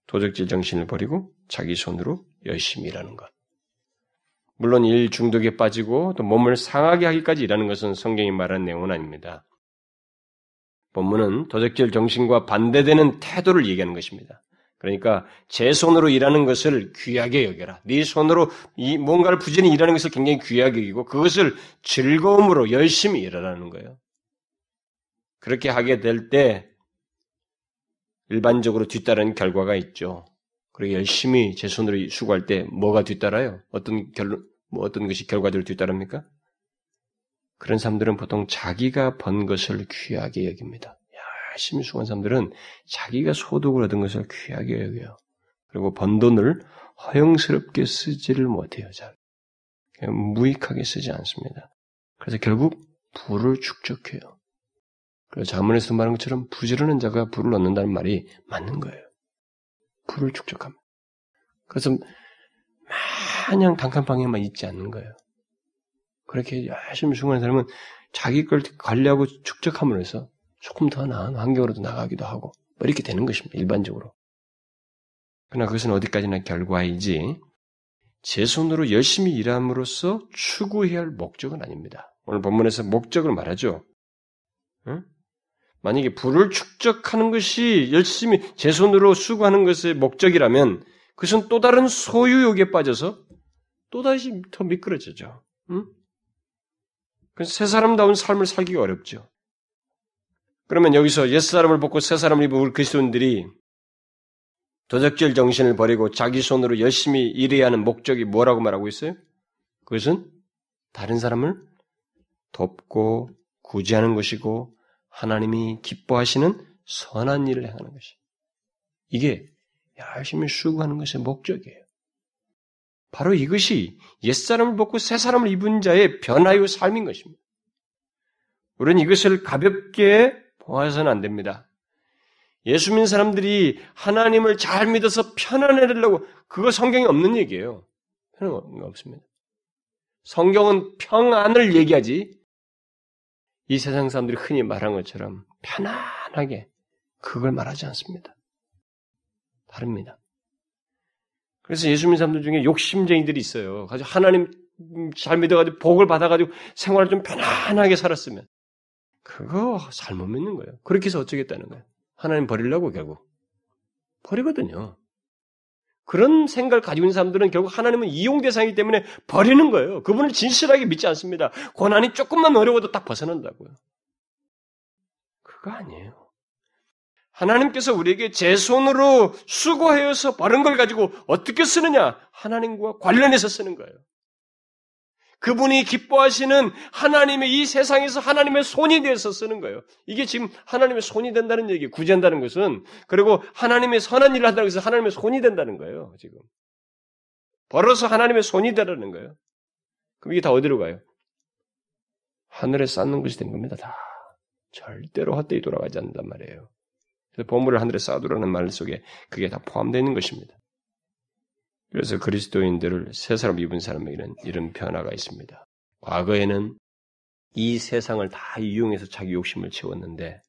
도적질 정신을 버리고 자기 손으로 열심히 일하는 것. 물론 일 중독에 빠지고 또 몸을 상하게 하기까지 일하는 것은 성경이 말한 내용은 아닙니다. 본문은 도적질 정신과 반대되는 태도를 얘기하는 것입니다. 그러니까 제 손으로 일하는 것을 귀하게 여겨라. 네 손으로 이 뭔가를 부지런히 일하는 것을 굉장히 귀하게 여기고 그것을 즐거움으로 열심히 일하라는 거예요. 그렇게 하게 될 때 일반적으로 뒤따르는 결과가 있죠. 그리고 열심히 제 손으로 수고할 때 뭐가 뒤따라요? 어떤 결론, 뭐 어떤 것이 결과들을 뒤따릅니까? 그런 사람들은 보통 자기가 번 것을 귀하게 여깁니다. 열심히 수고한 사람들은 자기가 소득을 얻은 것을 귀하게 여겨요. 그리고 번 돈을 허용스럽게 쓰지를 못해요. 잘. 무익하게 쓰지 않습니다. 그래서 결국 부를 축적해요. 자문에서 말한 것처럼 부지런한 자가 부를 얻는다는 말이 맞는 거예요. 부를 축적합니다. 그래서 마냥 단칸방에만 있지 않는 거예요. 그렇게 열심히 수고하는 사람은 자기 걸 관리하고 축적함으로 해서 조금 더 나은 환경으로도 나가기도 하고 뭐 이렇게 되는 것입니다. 일반적으로. 그러나 그것은 어디까지나 결과이지 제 손으로 열심히 일함으로써 추구해야 할 목적은 아닙니다. 오늘 본문에서 목적을 말하죠. 응? 만약에 불을 축적하는 것이 열심히 제 손으로 수고하는 것의 목적이라면 그것은 또 다른 소유욕에 빠져서 또다시 더 미끄러지죠. 응? 새 사람다운 삶을 살기가 어렵죠. 그러면 여기서 옛사람을 벗고 새 사람을 입은 우리 그리스도인들이 도적질 정신을 버리고 자기 손으로 열심히 일해야 하는 목적이 뭐라고 말하고 있어요? 그것은 다른 사람을 돕고 구제하는 것이고 하나님이 기뻐하시는 선한 일을 행하는 것이. 이게 열심히 수고하는 것의 목적이에요. 바로 이것이 옛사람을 벗고 새사람을 입은 자의 변화의 삶인 것입니다. 우리는 이것을 가볍게 보아서는 안 됩니다. 예수 믿는 사람들이 하나님을 잘 믿어서 편안해지려고 그거 성경에 없는 얘기예요. 편안한 거 없습니다. 성경은 평안을 얘기하지 이 세상 사람들이 흔히 말한 것처럼 편안하게 그걸 말하지 않습니다. 다릅니다. 그래서 예수 믿는 사람들 중에 욕심쟁이들이 있어요. 가지고 하나님 잘 믿어가지고 복을 받아가지고 생활을 좀 편안하게 살았으면 그거 잘못 믿는 거예요. 그렇게 해서 어쩌겠다는 거예요. 하나님 버리려고 결국. 버리거든요. 그런 생각을 가지고 있는 사람들은 결국 하나님은 이용 대상이기 때문에 버리는 거예요. 그분을 진실하게 믿지 않습니다. 고난이 조금만 어려워도 딱 벗어난다고요. 그거 아니에요. 하나님께서 우리에게 제 손으로 수고하여서 버린 걸 가지고 어떻게 쓰느냐? 하나님과 관련해서 쓰는 거예요. 그분이 기뻐하시는 하나님의 이 세상에서 하나님의 손이 되어서 쓰는 거예요. 이게 지금 하나님의 손이 된다는 얘기, 구제한다는 것은 그리고 하나님의 선한 일을 한다는 것은 하나님의 손이 된다는 거예요. 지금 벌어서 하나님의 손이 되라는 거예요. 그럼 이게 다 어디로 가요? 하늘에 쌓는 것이 된 겁니다. 다 절대로 헛되이 돌아가지 않는단 말이에요. 그래서 보물을 하늘에 쌓아두라는 말 속에 그게 다 포함되어 있는 것입니다. 그래서 그리스도인들을 새 사람 입은 사람에게는 이런 변화가 있습니다. 과거에는 이 세상을 다 이용해서 자기 욕심을 채웠는데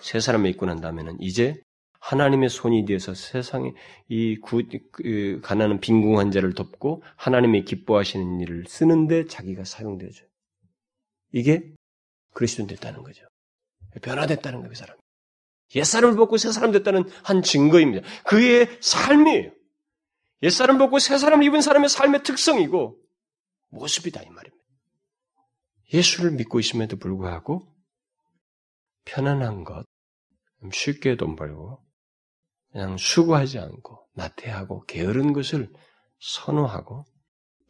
새 사람을 입고 난 다음에는 이제 하나님의 손이 되어서 세상에 이 구, 그, 가난한 빈궁한 자를 돕고 하나님이 기뻐하시는 일을 쓰는데 자기가 사용되죠. 이게 그리스도인 됐다는 거죠. 변화됐다는 거예요, 그 사람. 옛사람을 벗고 새 사람 됐다는 한 증거입니다. 그의 삶이에요. 옛사람 벗고 새사람 입은 사람의 삶의 특성이고 모습이다 이 말입니다. 예수를 믿고 있음에도 불구하고 편안한 것, 쉽게 돈 벌고 그냥 수고하지 않고 나태하고 게으른 것을 선호하고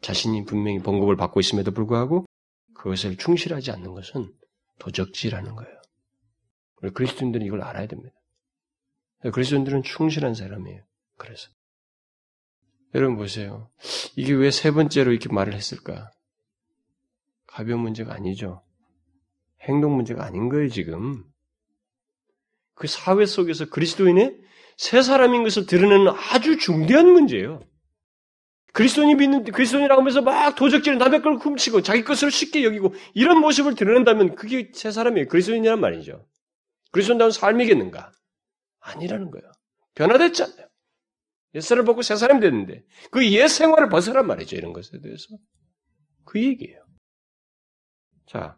자신이 분명히 번급을 받고 있음에도 불구하고 그것을 충실하지 않는 것은 도적질하는 거예요. 우리 그리스도인들은 이걸 알아야 됩니다. 그리스도인들은 충실한 사람이에요. 그래서 여러분 보세요. 이게 왜 세 번째로 이렇게 말을 했을까? 가벼운 문제가 아니죠. 행동 문제가 아닌 거예요, 지금. 그 사회 속에서 그리스도인의 새 사람인 것을 드러내는 아주 중대한 문제예요. 그리스도인이 믿는, 그리스도인이라고 하면서 막 도적질을 남의 걸 훔치고 자기 것을 쉽게 여기고 이런 모습을 드러낸다면 그게 새 사람이에요. 그리스도인이란 말이죠. 그리스도인다운 삶이겠는가? 아니라는 거예요. 변화됐잖아요. 옛사람을 벗고 새 사람이 됐는데 그 옛 생활을 벗어란 말이죠. 이런 것에 대해서. 그 얘기예요. 자,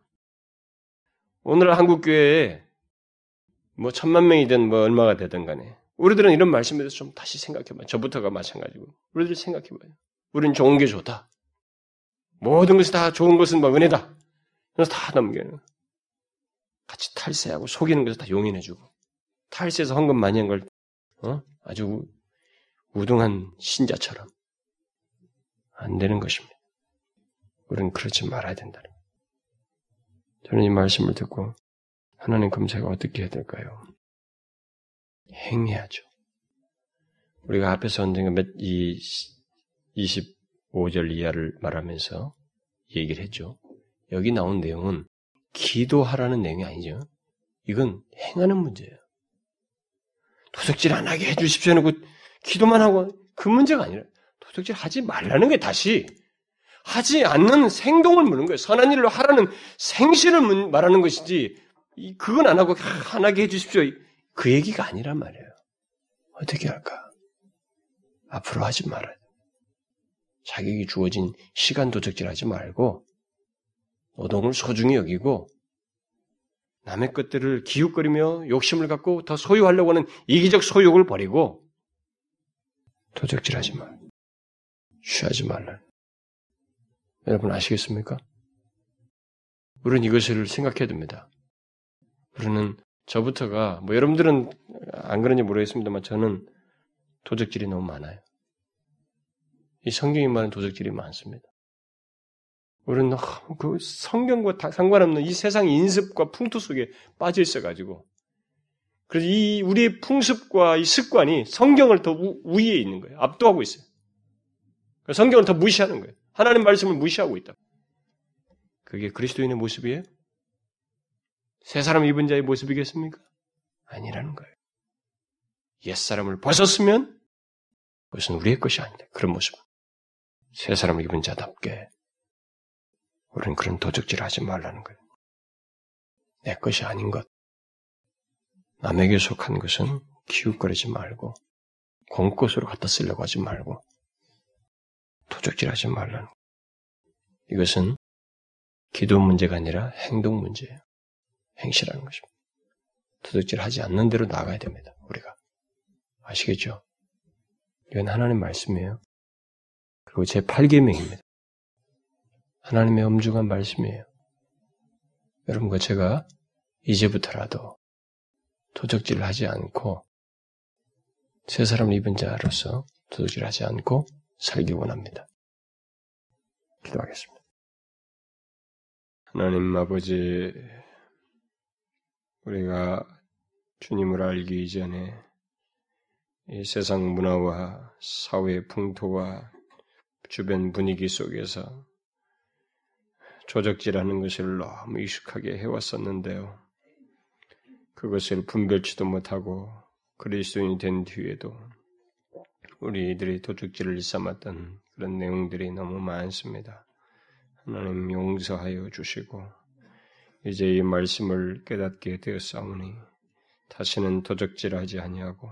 오늘 한국 교회에 뭐 천만 명이든 뭐 얼마가 되든 간에 우리들은 이런 말씀에 대해서 좀 다시 생각해봐요. 저부터가 마찬가지고 우리들 생각해봐요. 우리는 좋은 게 좋다. 모든 것이 다 좋은 것은 뭐 은혜다. 그래서 다 넘겨요. 같이 탈세하고 속이는 것을 다 용인해주고 탈세해서 헌금 많이 한 걸 어? 아주 우등한 신자처럼 안 되는 것입니다. 우리는 그렇지 말아야 된다. 저는 이 말씀을 듣고 하나님 그럼 제가 어떻게 해야 될까요? 행해야죠. 우리가 앞에서 언젠가 몇, 이 25절 이하를 말하면서 얘기를 했죠. 여기 나온 내용은 기도하라는 내용이 아니죠. 이건 행하는 문제예요. 도둑질 안 하게 해주십시오 하고 기도만 하고 그 문제가 아니라 도둑질 하지 말라는 게 다시 하지 않는 행동을 묻는 거예요. 선한 일로 하라는 생신을 말하는 것이지 그건 안 하고 안 하게 해주십시오. 그 얘기가 아니란 말이에요. 어떻게 할까? 앞으로 하지 말아야 돼. 자기에게 주어진 시간 도적질 하지 말고 노동을 소중히 여기고 남의 것들을 기웃거리며 욕심을 갖고 더 소유하려고 하는 이기적 소욕을 버리고 도적질하지 말, 취하지 말라. 여러분 아시겠습니까? 우리는 이것을 생각해야 됩니다. 우리는 저부터가 뭐 여러분들은 안 그런지 모르겠습니다만 저는 도적질이 너무 많아요. 이 성경이 말하는 도적질이 많습니다. 우리는 그 성경과 상관없는 이 세상 인습과 풍토 속에 빠져 있어가지고 그래서 이 우리의 풍습과 이 습관이 성경을 더 우, 위에 있는 거예요. 압도하고 있어요. 성경을 더 무시하는 거예요. 하나님 말씀을 무시하고 있다. 그게 그리스도인의 모습이에요? 새 사람 입은 자의 모습이겠습니까? 아니라는 거예요. 옛사람을 벗었으면 그것은 우리의 것이 아니다. 그런 모습. 새 사람을 입은 자답게 우리는 그런 도적질 하지 말라는 거예요. 내 것이 아닌 것. 남에게 속한 것은 기웃거리지 말고 공것으로 갖다 쓰려고 하지 말고 도적질 하지 말라는 거예요. 이것은 기도 문제가 아니라 행동 문제예요. 행실하는 것입니다. 도둑질 하지 않는 대로 나가야 됩니다. 우리가. 아시겠죠? 이건 하나님 말씀이에요. 그리고 제 8계명입니다. 하나님의 엄중한 말씀이에요. 여러분과 제가 이제부터라도 도적질을 하지 않고 새 사람을 입은 자로서 도둑질 하지 않고 살기 원합니다. 기도하겠습니다. 하나님 아버지, 우리가 주님을 알기 이전에 이 세상 문화와 사회 풍토와 주변 분위기 속에서 조적질하는 것을 너무 익숙하게 해왔었는데요. 그것을 분별치도 못하고 그리스도인이 된 뒤에도 우리들이 도둑질을 일삼았던 그런 내용들이 너무 많습니다. 하나님 용서하여 주시고 이제 이 말씀을 깨닫게 되었사오니 다시는 도적질하지 아니하고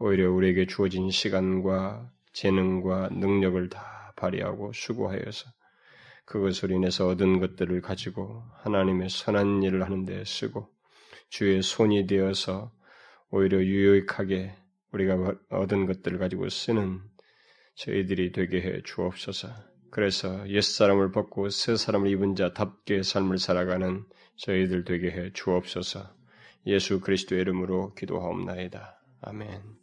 오히려 우리에게 주어진 시간과 재능과 능력을 다 발휘하고 수고하여서 그것으로 인해서 얻은 것들을 가지고 하나님의 선한 일을 하는 데 쓰고 주의 손이 되어서 오히려 유익하게 우리가 얻은 것들을 가지고 쓰는 저희들이 되게 해 주옵소서. 그래서 옛사람을 벗고 새 사람을 입은 자답게 삶을 살아가는 저희들 되게 해 주옵소서. 예수 그리스도의 이름으로 기도하옵나이다. 아멘.